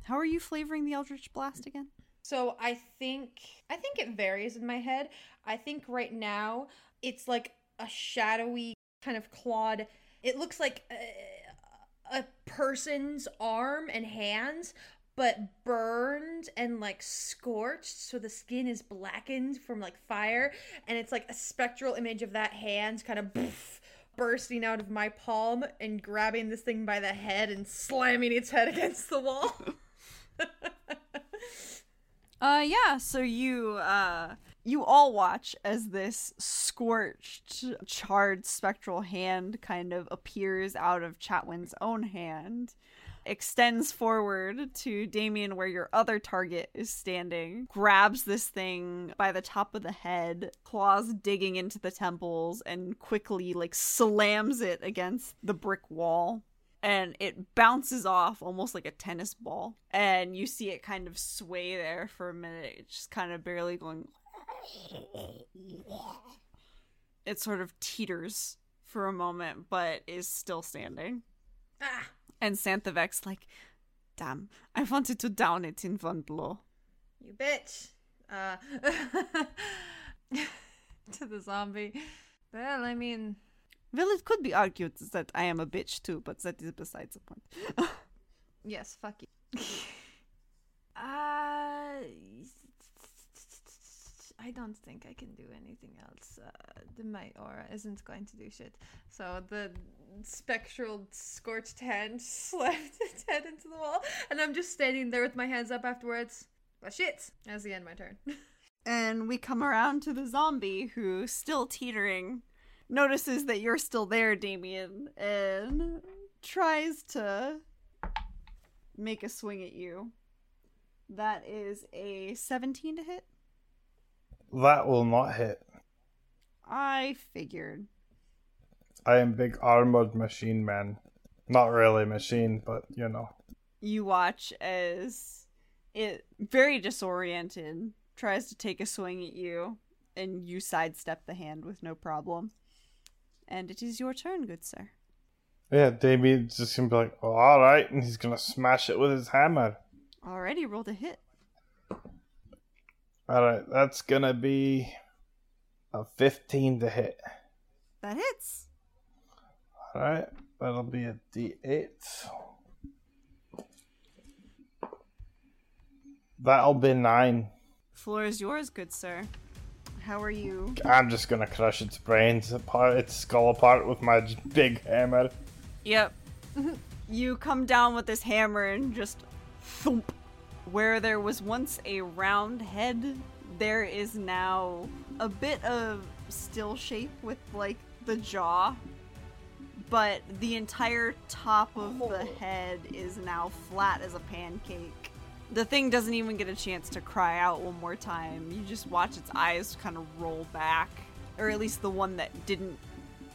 How are you flavoring the Eldritch Blast again? So I think I think it varies in my head. I think right now it's like a shadowy kind of clawed. It looks like a, a person's arm and hands, but burned and like scorched, so the skin is blackened from like fire, and it's like a spectral image of that hand kind of. [LAUGHS] bursting out of my palm and grabbing this thing by the head and slamming its head [LAUGHS] against the wall. [LAUGHS] Uh yeah, so you uh you all watch as this scorched, charred spectral hand kind of appears out of Chatwin's own hand, extends forward to Damien where your other target is standing, grabs this thing by the top of the head, claws digging into the temples, and quickly like slams it against the brick wall. And it bounces off almost like a tennis ball. And you see it kind of sway there for a minute just kind of barely going it sort of teeters for a moment but is still standing. Ah! And Santhavek's like damn i wanted to down it in one blow You bitch. Uh, [LAUGHS] to the zombie. Well, I mean, well it could be argued that i am a bitch too but that is besides the point [LAUGHS] yes, fuck you. [LAUGHS] uh, I don't think I can do anything else. Uh, the, my aura isn't going to do shit. So the spectral scorched hand [LAUGHS] slammed its head into the wall, and I'm just standing there with my hands up afterwards. Well, shit. That's the end of my turn. [LAUGHS] And we come around to the zombie who, still teetering, notices that you're still there, Damien, and tries to make a swing at you. That is a 17 to hit. That will not hit. I figured. I am big armored machine man. Not really machine, but you know. You watch as it, very disoriented, tries to take a swing at you, and you sidestep the hand with no problem. And it is your turn, good sir. Yeah, Damien's just gonna be like, oh, alright, and he's gonna smash it with his hammer. Already rolled a hit. Alright, that's gonna be a 15 to hit. That hits. Alright, that'll be a d8. That'll be 9. Floor is yours, good sir. How are you? I'm just gonna crush its brains apart, its skull apart with my big hammer. Yep. [LAUGHS] you come down with this hammer and just thump. Where there was once a round head, there is now a bit of still shape with like the jaw, but the entire top of the oh. head is now flat as a pancake. The thing doesn't even get a chance to cry out one more time. You just watch its eyes kind of roll back, or at least the one that didn't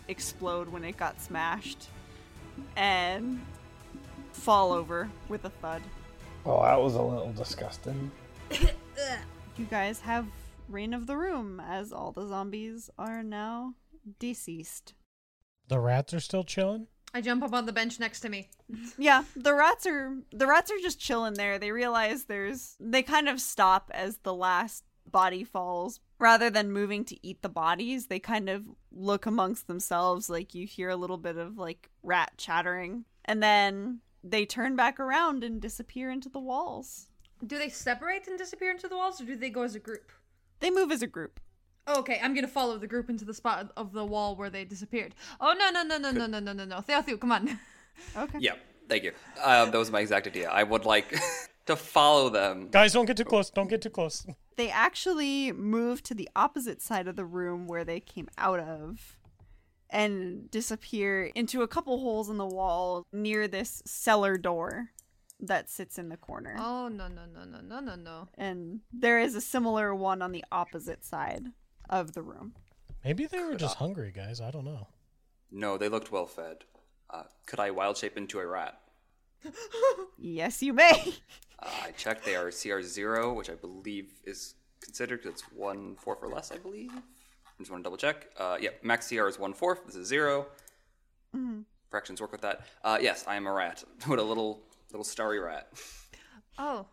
explode when it got smashed, and fall over with a thud. Oh, that was a little disgusting. [COUGHS] You guys have reign of the room as all the zombies are now deceased. The rats are still chilling. I jump up on the bench next to me. [LAUGHS] Yeah, the rats are the rats are just chilling there. They realize there's they kind of stop as the last body falls. Rather than moving to eat the bodies, they kind of look amongst themselves. Like you hear a little bit of like rat chattering. And then they turn back around and disappear into the walls. Do they separate and disappear into the walls, or do they go as a group? They move as a group. Oh, okay, I'm gonna follow the group into the spot of the wall where they disappeared. Oh no no no no no no no no no! Thelthu, come on. [LAUGHS] Okay. Yeah, thank you. Uh, that was my exact idea. I would like [LAUGHS] to follow them. Guys, don't get too close. Don't get too close. They actually move to the opposite side of the room where they came out of and disappear into a couple holes in the wall near this cellar door that sits in the corner. Oh no no no no no no no! And there is a similar one on the opposite side of the room. Maybe they were just hungry, guys. I don't know. No, they looked well fed. Uh, could I wild shape into a rat? [LAUGHS] Yes, you may. Uh, I checked. They are CR zero, which I believe is considered because it's one fourth or less. I believe. I just want to double check. Uh, yeah, max CR is one fourth. This is 0 Fractions work with that. Uh, yes, I am a rat [LAUGHS] with a little little starry rat. Oh,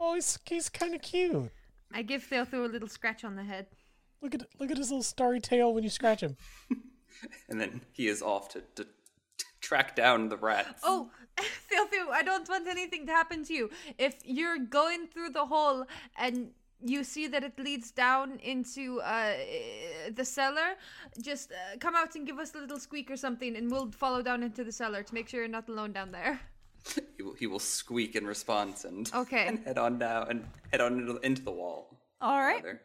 Oh, he's he's kind of cute. I give Thelthu a little scratch on the head. Look at look at his little starry tail when you scratch him. [LAUGHS] and then he is off to, to, to [LAUGHS] track down the rats. Oh, Thelthu, I don't want anything to happen to you. If you're going through the hole and you see that it leads down into uh, the cellar, just uh, come out and give us a little squeak or something, and we'll follow down into the cellar to make sure you're not alone down there. [LAUGHS] He will, he will squeak in response and Okay. and head on down and head on into, into the wall. All right. rather.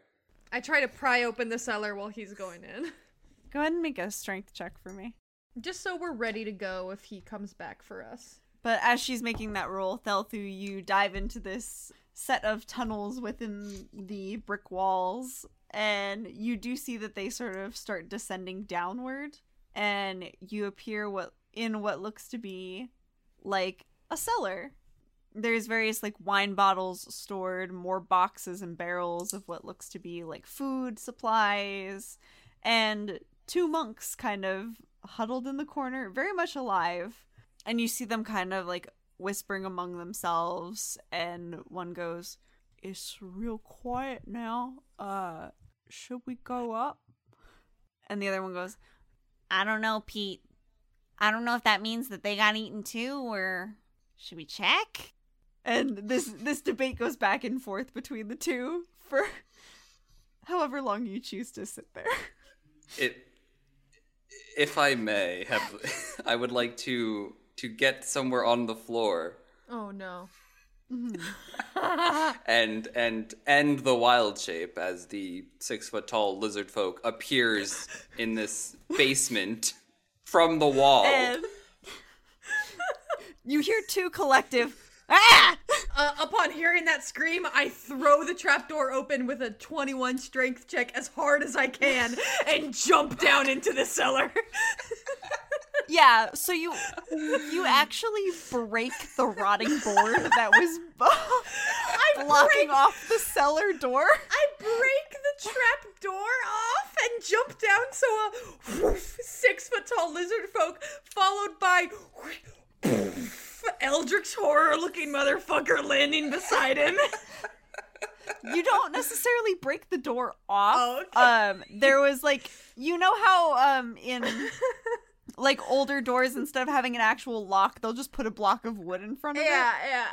I try to pry open the cellar while he's going in, [LAUGHS] Go ahead and make a strength check for me. just so we're ready to go if he comes back for us. But as she's making that roll, Thelthu, you dive into this set of tunnels within the brick walls, and you do see that they sort of start descending downward, and you appear what in what looks to be like a cellar. There's various like wine bottles stored, more boxes and barrels of what looks to be like food supplies, and two monks kind of huddled in the corner, very much alive and you see them kind of like whispering among themselves and one goes it's real quiet now. Uh should we go up? And the other one goes i don't know pete. I don't know if that means that they got eaten too or should we check? And this this debate goes back and forth between the two for [LAUGHS] however long you choose to sit there. It, if I may, have [LAUGHS] I would like to to get somewhere on the floor Oh no. [LAUGHS] and and end the wild shape as the six foot tall lizard folk appears in this basement from the wall. and you hear two collective ah Uh, upon hearing that scream, I throw the trapdoor open with a 21 strength check as hard as I can and jump down into the cellar. [LAUGHS] Yeah, so you you actually break the rotting board that was [LAUGHS] [LAUGHS] blocking break- off the cellar door. I break the trap door off and jump down so a six foot tall lizard folk, followed by Eldritch horror looking motherfucker landing beside him. You don't necessarily break the door off. Oh, okay. Um there was like you know how um in [LAUGHS] like older doors instead of having an actual lock, they'll just put a block of wood in front of it. yeah, yeah.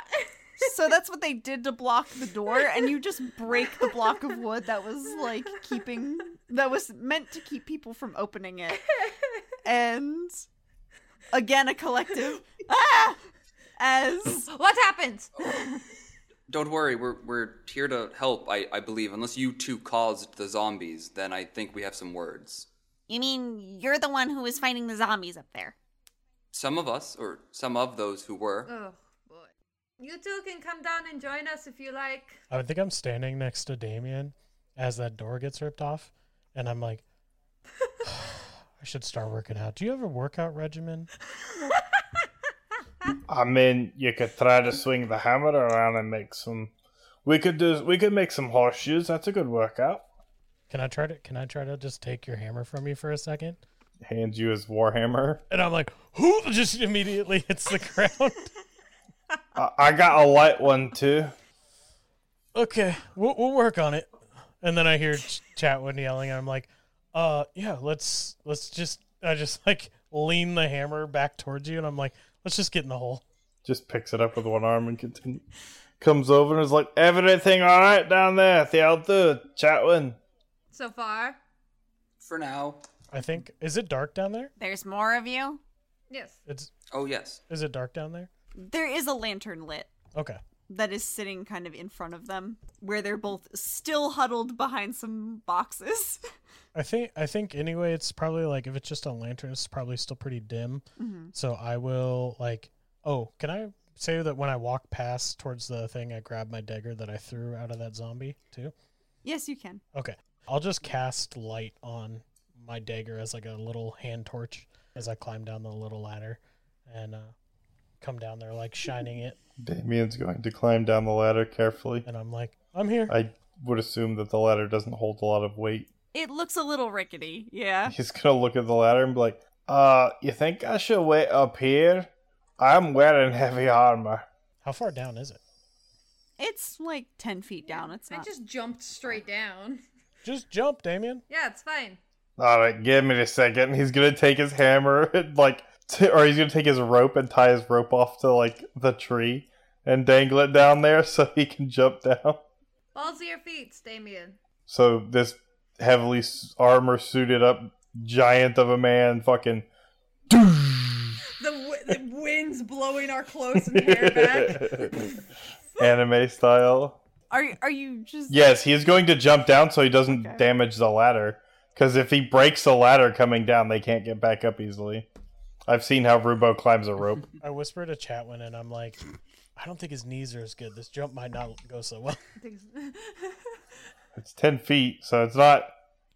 So [LAUGHS] that's what they did to block the door, and you just break the block of wood that was like keeping that was meant to keep people from opening it. And again, a collective [LAUGHS] ah! as What happens? [GASPS] Don't worry, we're we're here to help. I I believe unless you two caused the zombies, then I think we have some words. You mean you're the one who was fighting the zombies up there? Some of us, or some of those who were. Oh, boy. You two can come down and join us if you like. I think I'm standing next to Damien as that door gets ripped off, and I'm like, [SIGHS] I should start working out. Do you have a workout regimen? [LAUGHS] I mean, you could try to swing the hammer around and make some. We could do. We could make some horseshoes. That's a good workout. Can I try to? Can I try to just take your hammer from you for a second? Hands you his warhammer. And I'm like, who? [LAUGHS] Just immediately hits the ground. I, I got a light one too. okay, we'll, we'll work on it. And then I hear Ch- Chatwin yelling, and I'm like, "Uh, yeah, let's let's just." I just like lean the hammer back towards you, and I'm like, "Let's just get in the hole." Just picks it up with one arm and continue. Comes over and is like, "Everything all right down there? They'll do. Chatwin." So far, For now. I think is it dark down there? There's more of you. yes. It's Oh, yes. is it dark down there? There is a lantern lit Okay. that is sitting kind of in front of them, where they're both still huddled behind some boxes. [LAUGHS] I think I think anyway it's probably like if it's just a lantern it's probably still pretty dim. Mm-hmm. So I will like oh, can I say that when I walk past towards the thing I grab my dagger that I threw out of that zombie too? yes, you can. Okay. I'll just cast light on my dagger as like a little hand torch as I climb down the little ladder and uh come down there like shining it Damien's going to climb down the ladder carefully. and I'm like, I'm here. I would assume that the ladder doesn't hold a lot of weight. It looks a little rickety. Yeah. He's gonna look at the ladder and be like, "Uh, you think I should wait up here? I'm wearing heavy armor." How far down is it? It's like 10 feet down. It's I not. just jumped straight down. Just jump, Damien. Yeah, it's fine. All right, give me a second. He's gonna take his hammer [LAUGHS] and like, t- or he's gonna take his rope and tie his rope off to like the tree and dangle it down there [LAUGHS] so he can jump down. Balls to your feet, Damien. So this heavily armor suited up giant of a man, fucking. [LAUGHS] The, w- the wind's blowing our clothes and hair back. Anime style. Are, are you just. Yes, he is going to jump down so he doesn't Okay. damage the ladder. Because if he breaks the ladder coming down, they can't get back up easily. I've seen how Rubo climbs a rope. [LAUGHS] I whisper to Chatwin and I'm like, I don't think his knees are as good. This jump might not go so well. [LAUGHS] [LAUGHS] It's ten feet, so it's not.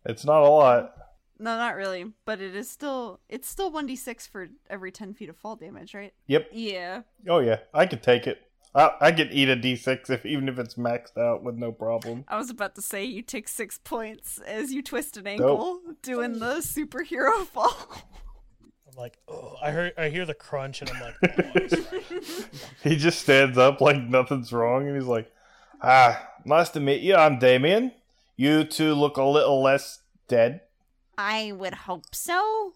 It's not a lot. No, not really. But it is still. It's still 1d6 for every 10 feet of fall damage, right? Yep. Yeah. Oh yeah, I could take it. I, I could eat a d6 if even if it's maxed out with no problem. I was about to say you take six points as you twist an ankle doing the superhero [LAUGHS] fall. I'm like, oh, I heard, I hear the crunch and I'm like, oh, he's right. He just stands up like nothing's wrong, and he's like, "Ah, nice to meet you. I'm Damien. You two look a little less dead." I would hope so.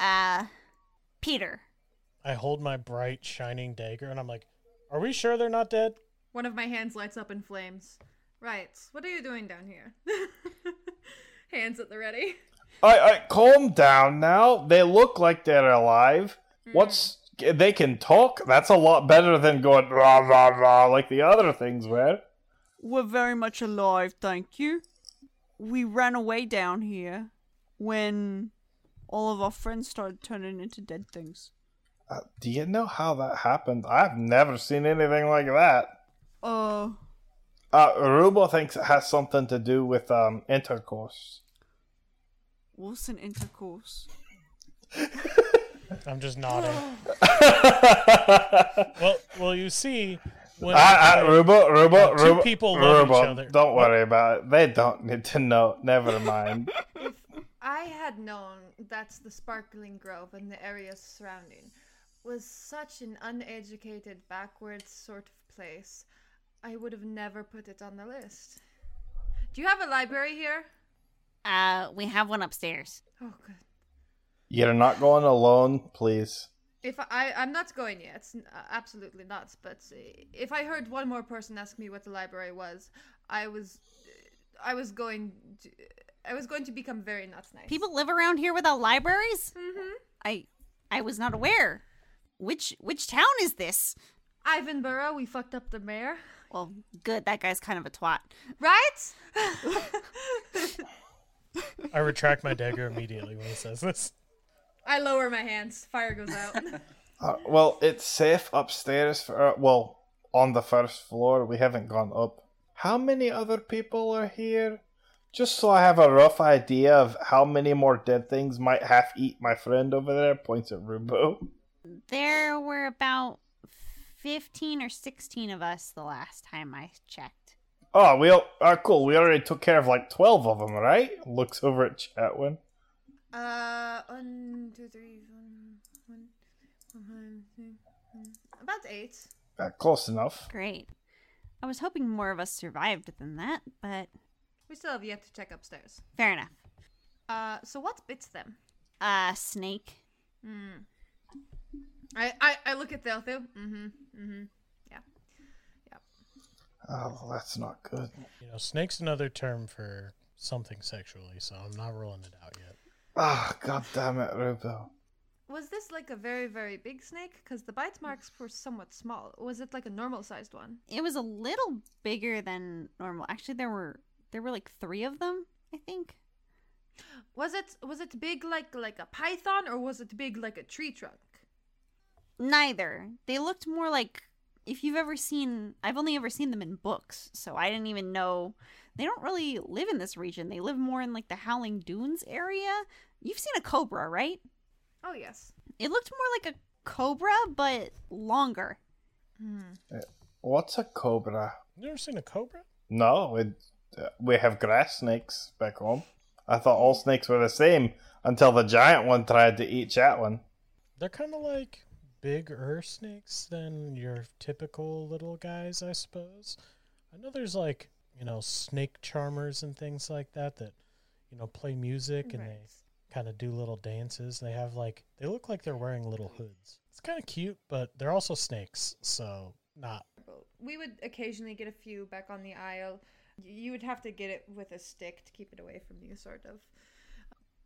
Uh, Peter. I hold my bright shining dagger and I'm like, are we sure they're not dead? One of my hands lights up in flames. Right. What are you doing down here? [LAUGHS] hands at the ready. I, I calm down now. They look like they're alive. Mm. What's they can talk? That's a lot better than going rah rah rah like the other things were. We're very much alive, thank you. We ran away down here when all of our friends started turning into dead things. Uh, do you know how that happened? I've never seen anything like that. Uh, Uh, Rubo thinks it has something to do with um intercourse. what's an intercourse? I'm just nodding. [GASPS] well, well, you see, when Ah, ah, Rubo, Rubo, Uh, two Rubo, people love each other. Don't worry about it. They don't need to know. Never mind. [LAUGHS] If I had known that the sparkling grove and the areas surrounding was such an uneducated, backwards sort of place. I would have never put it on the list. Do you have a library here? Uh, we have one upstairs. Oh, good. You're not going alone, please. If I, I'm not going yet, n- uh, absolutely not. But uh, if I heard one more person ask me what the library was, I was, I was going to, I was going to become very not nice. People live around here without libraries? Mm-hmm. I, I was not aware. Which which town is this? Ivanborough, we fucked up the mayor, Well, good. That guy's kind of a twat. right? [LAUGHS] I retract my dagger immediately when he says this. I lower my hands. Fire goes out. [LAUGHS] Uh, well, it's safe upstairs. For, uh, well, on the first floor. We haven't gone up. How many other people are here? Just so I have a rough idea of how many more dead things might half eat my friend over there. Points at Rubo. There were about 15 or 16 of us the last time I checked. Oh, we all, uh, cool. We already took care of like twelve of them, right? Looks over at Chatwin. uh, one, two, three, one, one, one, two, one. about eight. Uh, close enough. Great. I was hoping more of us survived than that, but We still have yet to check upstairs. Fair enough. Uh, so what bits them? Uh, snake. I I, I look at Thelthu. Mm-hmm. Mm-hmm. Yeah. Yeah. Oh, that's not good. You know, snake's another term for something sexually, so I'm not ruling it out yet. Ah, god damn it, Rubo. Was this like a very very big snake? Because the bite marks were somewhat small. Was it like a normal sized one? It was a little bigger than normal. Actually, there were there were like three of them. I think. Was it was it big like like a python or was it big like a tree trunk? Neither. They looked more like if you've ever seen. I've only ever seen them in books, so I didn't even know. They don't really live in this region. They live more in like the Howling Dunes area. You've seen a cobra, right? Oh yes. It looked more like a cobra, but longer. Hmm. What's a cobra? You ever seen a cobra? No, it, uh, we have grass snakes back home. I thought all snakes were the same until the giant one tried to eat Chatwin. They're kind of like bigger snakes than your typical little guys, I suppose. I know there's like, you know, snake charmers and things like that that, you know, play music and they kind of do little dances. They have like, they look like they're wearing little hoods. It's kind of cute, but they're also snakes, so not. We would occasionally get a few back on the aisle. You would have to get it with a stick to keep it away from you, sort of.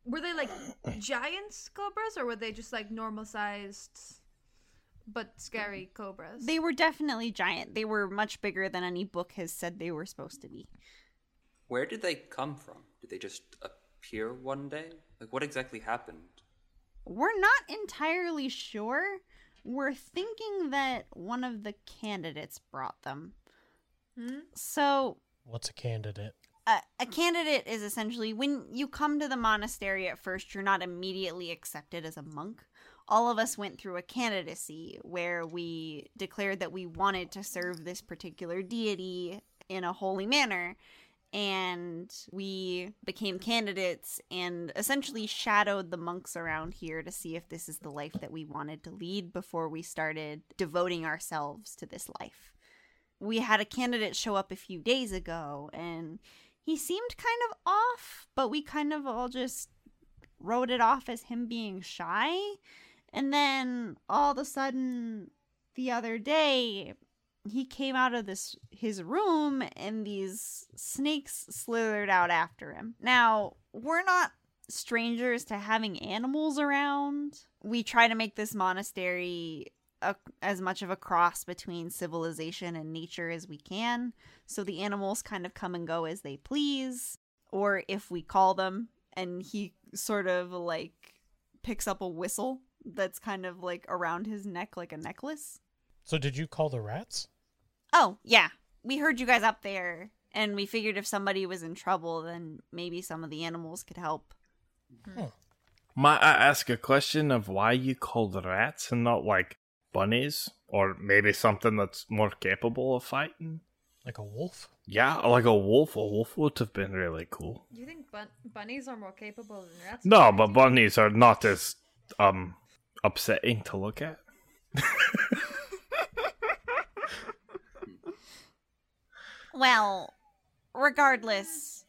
Were they like [COUGHS] giant cobras, or were they just like normal sized but scary cobras? They were definitely giant. They were much bigger than any book has said they were supposed to be. Where did they come from? Did they just appear one day? Like, what exactly happened? We're not entirely sure. We're thinking that one of the candidates brought them. Hmm? So, What's a candidate? a, a candidate is essentially when you come to the monastery at first, you're not immediately accepted as a monk. All of us went through a candidacy where we declared that we wanted to serve this particular deity in a holy manner. And we became candidates and essentially shadowed the monks around here to see if this is the life that we wanted to lead before we started devoting ourselves to this life we had a candidate show up a few days ago and he seemed kind of off, but we kind of all just wrote it off as him being shy. And then all of a sudden the other day he came out of this his room and these snakes slithered out after him. Now, we're not strangers to having animals around. We try to make this monastery a, as much of a cross between civilization and nature as we can. So the animals kind of come and go as they please, or if we call them, and he sort of like picks up a whistle that's kind of like around his neck like a necklace. So did you call the rats? Oh, yeah. We heard you guys up there, and we figured if somebody was in trouble, then maybe some of the animals could help. Might I ask a question of why you called rats and not like bunnies? Or maybe something that's more capable of fighting? Like a wolf? Yeah, like a wolf. A wolf would have been really cool. You think bun- bunnies are more capable than rats? No, but bunnies are not as um upsetting to look at. Well, regardless,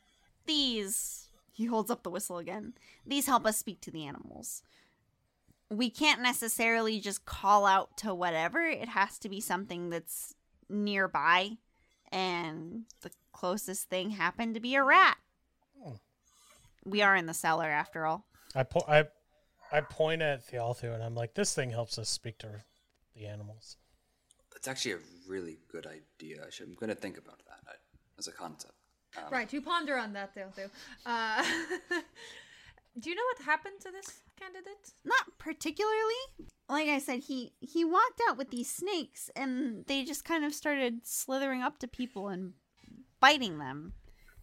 these. He holds up the whistle again. These help us speak to the animals. We can't necessarily just call out to whatever, it has to be something that's nearby. And the closest thing happened to be a rat. Hmm. We are in the cellar after all. I, po- I, I point at Thelthu and I'm like, this thing helps us speak to the animals. That's actually a really good idea. I should, I'm going to think about that uh, as a concept. Um, Right, you ponder on that, Thelthu. Uh, [LAUGHS] do you know what happened to this candidate? Not particularly. Like I said, he he walked out with these snakes and they just kind of started slithering up to people and biting them.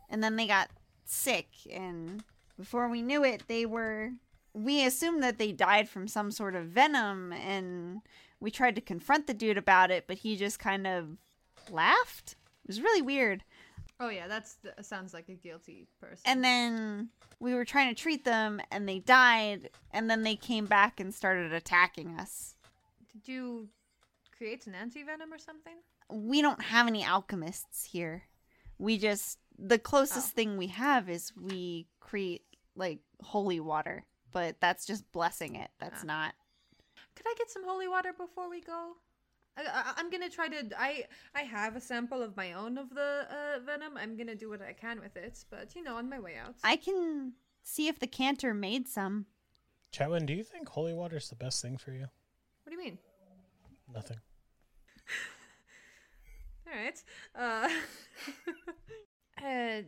And then they got sick and before we knew it, they were we assumed that they died from some sort of venom and we tried to confront the dude about it, but he just kind of laughed. It was really weird. Oh yeah, that's that sounds like a guilty person. And then we were trying to treat them and they died and then they came back and started attacking us. did you create an anti venom or something? we don't have any alchemists here. We just the closest oh. thing we have is we create like holy water, but that's just blessing it. That's Ah. not. Could I get some holy water before we go? I, I, I'm gonna try to. I I have a sample of my own of the uh, venom. I'm gonna do what I can with it, but you know, on my way out. I can see if the cantor made some. Chatwin, do you think holy water is the best thing for you? What do you mean? Nothing. [LAUGHS] All right. Uh, [LAUGHS] uh,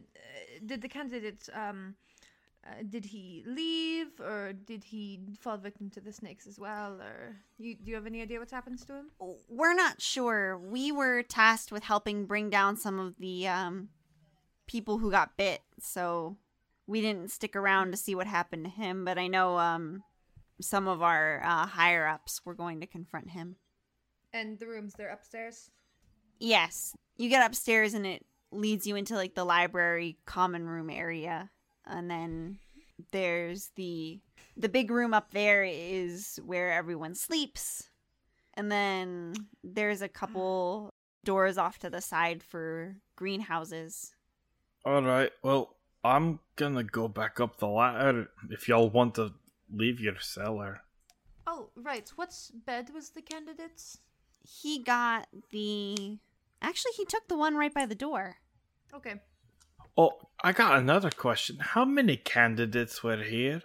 did the candidate um, uh, did he leave or did he fall victim to the snakes as well? Or you, do you have any idea what's happens to him? We're not sure. We were tasked with helping bring down some of the um, people who got bit, so we didn't stick around to see what happened to him. But I know um, some of our uh, higher ups were going to confront him. And the rooms they're upstairs. Yes, you get upstairs and it leads you into like the library common room area, and then there's the the big room up there is where everyone sleeps, and then there's a couple doors off to the side for greenhouses. All right. Well, I'm gonna go back up the ladder if y'all want to leave your cellar. Oh, right. What's bed was the candidate's? He got the actually he took the one right by the door. Okay. Oh, I got another question. How many candidates were here?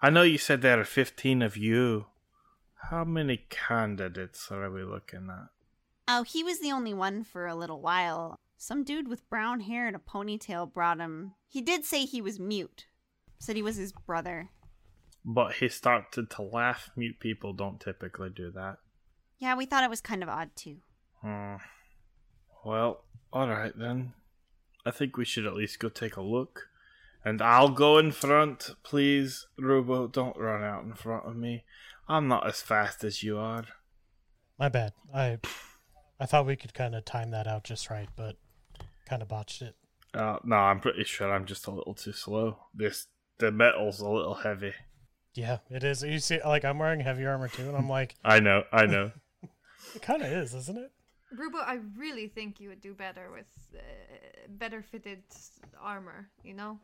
I know you said there are 15 of you. How many candidates are we looking at? Oh, he was the only one for a little while. Some dude with brown hair and a ponytail brought him. He did say he was mute. Said he was his brother. But he started to laugh. Mute people don't typically do that. Yeah, we thought it was kind of odd too. Hmm. Well, alright then. I think we should at least go take a look. And I'll go in front, please. Robo, don't run out in front of me. I'm not as fast as you are. My bad. I I thought we could kind of time that out just right, but kind of botched it. Uh, no, I'm pretty sure I'm just a little too slow. This the metal's a little heavy. Yeah, it is. You see, like I'm wearing heavy armor too, and I'm like, I know, I know. [LAUGHS] it kind of is, isn't it? Rubo, I really think you would do better with uh, better fitted armor, you know?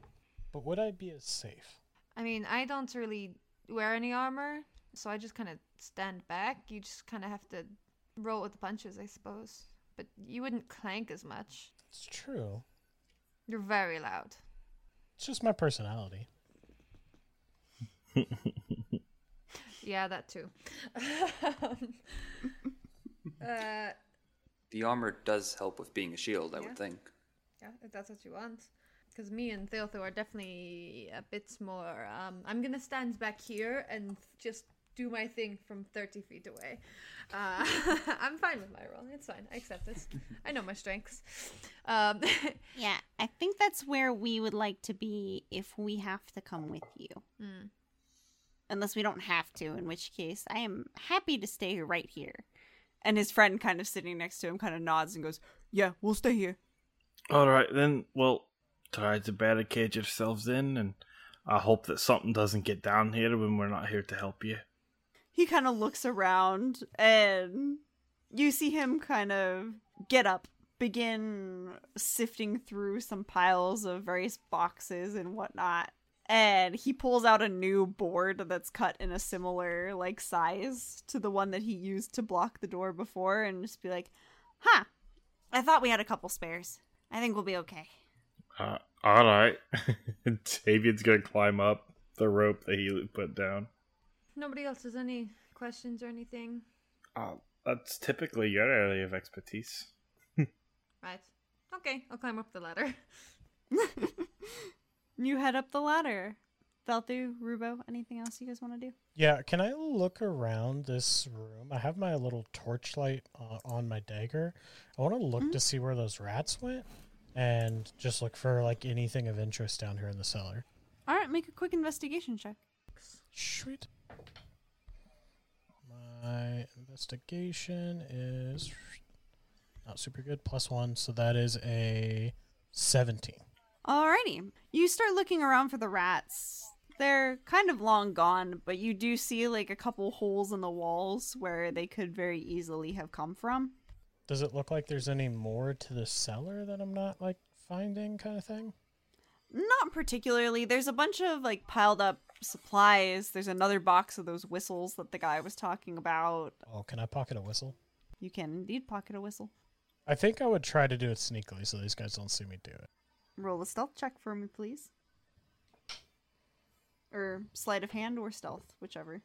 But would I be as safe? I mean, I don't really wear any armor, so I just kind of stand back. You just kind of have to roll with the punches, I suppose. But you wouldn't clank as much. It's true. You're very loud. It's just my personality. [LAUGHS] Yeah, that too. [LAUGHS] uh, The armor does help with being a shield, I Yeah. would think. yeah, if that's what you want. Because me and Thelthu are definitely a bit more. Um, I'm gonna stand back here and just do my thing from 30 feet away. Uh, [LAUGHS] I'm fine with my role. It's fine. I accept this. I know my strengths. Um, [LAUGHS] Yeah, I think that's where we would like to be if we have to come with you. Mm. Unless we don't have to, in which case I am happy to stay right here. And his friend, kind of sitting next to him, kind of nods and goes, Yeah, we'll stay here. Alright then, well, try to barricade yourselves in, and I hope that something doesn't get down here when we're not here to help you. he kind of looks around and you see him kind of get up begin sifting through some piles of various boxes and whatnot and he pulls out a new board that's cut in a similar like size to the one that he used to block the door before and just be like huh i thought we had a couple spares i think we'll be okay Uh, alright. [LAUGHS] David's gonna climb up the rope that he put down. nobody else has any questions or anything, Uh, that's typically your area of expertise. [LAUGHS] right? Okay, I'll climb up the ladder. [LAUGHS] you head up the ladder Thelthu, Rubo, anything else you guys want to do? Yeah, can I look around this room? I have my little torchlight uh, on my dagger. I want to look to see where those rats went and just look for like anything of interest down here in the cellar. All right, make a quick investigation check. Sweet. My investigation is not super good. Plus one, so that is a 17. Alrighty. You start looking around for the rats. They're kind of long gone, but you do see like a couple holes in the walls where they could very easily have come from. Does it look like there's any more to the cellar that I'm not like finding kind of thing? Not particularly. There's a bunch of like piled up supplies. There's another box of those whistles that the guy was talking about. Oh, can I pocket a whistle? You can indeed pocket a whistle. I think I would try to do it sneakily so these guys don't see me do it. Roll a stealth check for me, please. Or sleight of hand or stealth, whichever.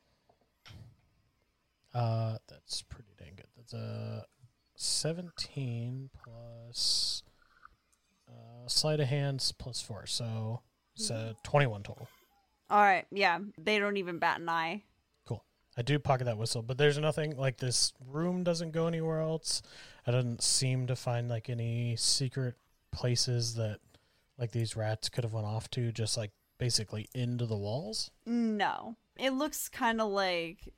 Uh, that's pretty dang good. That's a 17 plus uh, sleight of hands plus four, so it's a 21 total. All right, yeah, they don't even bat an eye. Cool. I do pocket that whistle, but there's nothing like this room doesn't go anywhere else. I didn't seem to find like any secret places that like these rats could have went off to, just like basically into the walls. No. It looks kind of like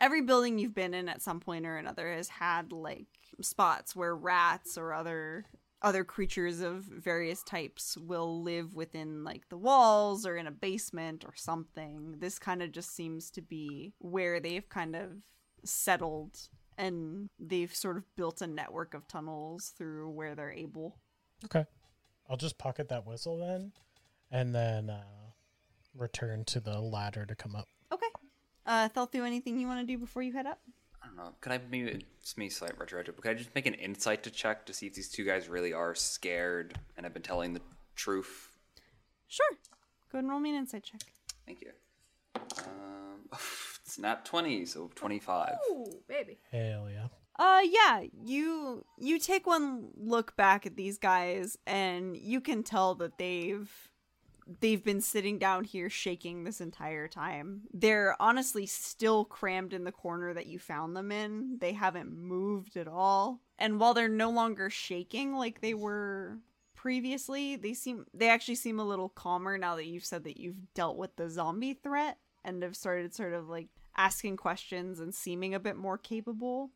every building you've been in at some point or another has had like spots where rats or other other creatures of various types will live within like the walls or in a basement or something. This kind of just seems to be where they've kind of settled and they've sort of built a network of tunnels through where they're able. Okay. I'll just pocket that whistle then, and then uh, return to the ladder to come up. Okay. Uh Thelthu, anything you want to do before you head up? I don't know. Could I maybe it's me slight retroactive, but could I just make an insight to check to see if these two guys really are scared and have been telling the truth? Sure. Go ahead and roll me an insight check. Thank you. Um, [LAUGHS] it's not twenty, so twenty-five. Ooh, baby. Hell yeah. Uh yeah, you you take one look back at these guys and you can tell that they've they've been sitting down here shaking this entire time. They're honestly still crammed in the corner that you found them in. They haven't moved at all. And while they're no longer shaking like they were previously, they seem they actually seem a little calmer now that you've said that you've dealt with the zombie threat and have started sort of like asking questions and seeming a bit more capable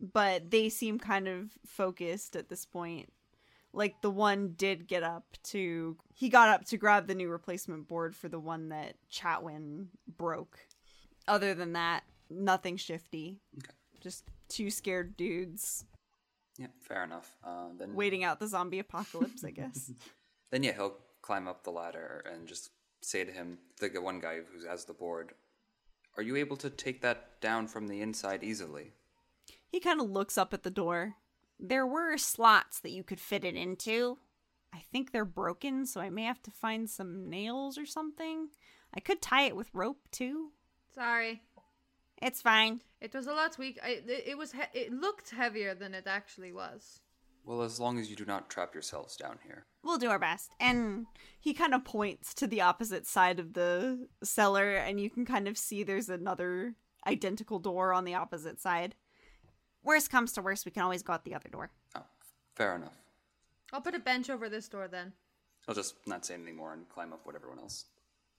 but they seem kind of focused at this point. Like the one did get up to he got up to grab the new replacement board for the one that Chatwin broke. Other than that, nothing shifty. Okay. Just two scared dudes Yeah, fair enough. Uh, then waiting out the zombie apocalypse, I guess. [LAUGHS] Then yeah, he'll climb up the ladder and just say to him, the one guy who has the board, "Are you able to take that down from the inside easily?" He kind of looks up at the door. There were slots that you could fit it into. I think they're broken, so I may have to find some nails or something. I could tie it with rope too. Sorry. It's fine. It was a lot weak. I, it, it was. He- it looked heavier than it actually was. Well, as long as you do not trap yourselves down here. We'll do our best. And he kind of points to the opposite side of the cellar, and you can kind of see there's another identical door on the opposite side. Worst comes to worst, we can always go out the other door. Oh, fair enough. I'll put a bench over this door then. I'll just not say anything more and climb up what everyone else.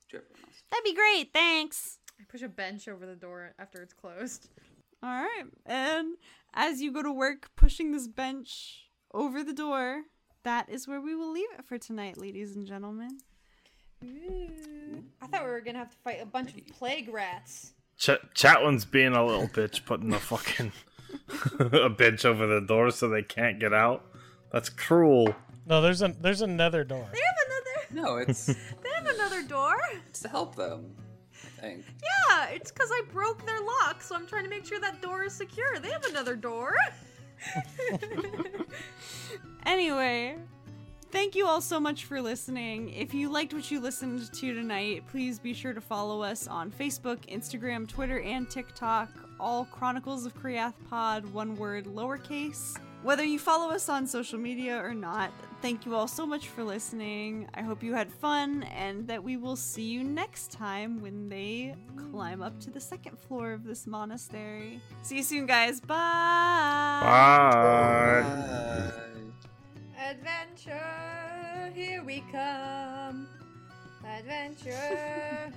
To everyone else. That'd be great, thanks. I push a bench over the door after it's closed. [LAUGHS] All right. And as you go to work pushing this bench over the door, that is where we will leave it for tonight, ladies and gentlemen. Ooh. I thought we were gonna have to fight a bunch of plague rats. Ch- Chatwin's being a little bitch, putting the fucking [LAUGHS] a bench over the door so they can't get out. That's cruel. No, there's a there's another door. They have another. [LAUGHS] No, it's [LAUGHS] They have another door. it's to help them. I think. Yeah, it's because I broke their lock, so I'm trying to make sure that door is secure. They have another door. Anyway, thank you all so much for listening. If you liked what you listened to tonight, please be sure to follow us on Facebook, Instagram, Twitter, and TikTok. All Chronicles of Chreathe Pod, one word, lowercase. Whether you follow us on social media or not, thank you all so much for listening. I hope you had fun and that we will see you next time when they climb up to the second floor of this monastery. See you soon, guys. Bye. Bye. Adventure, here we come. Adventure.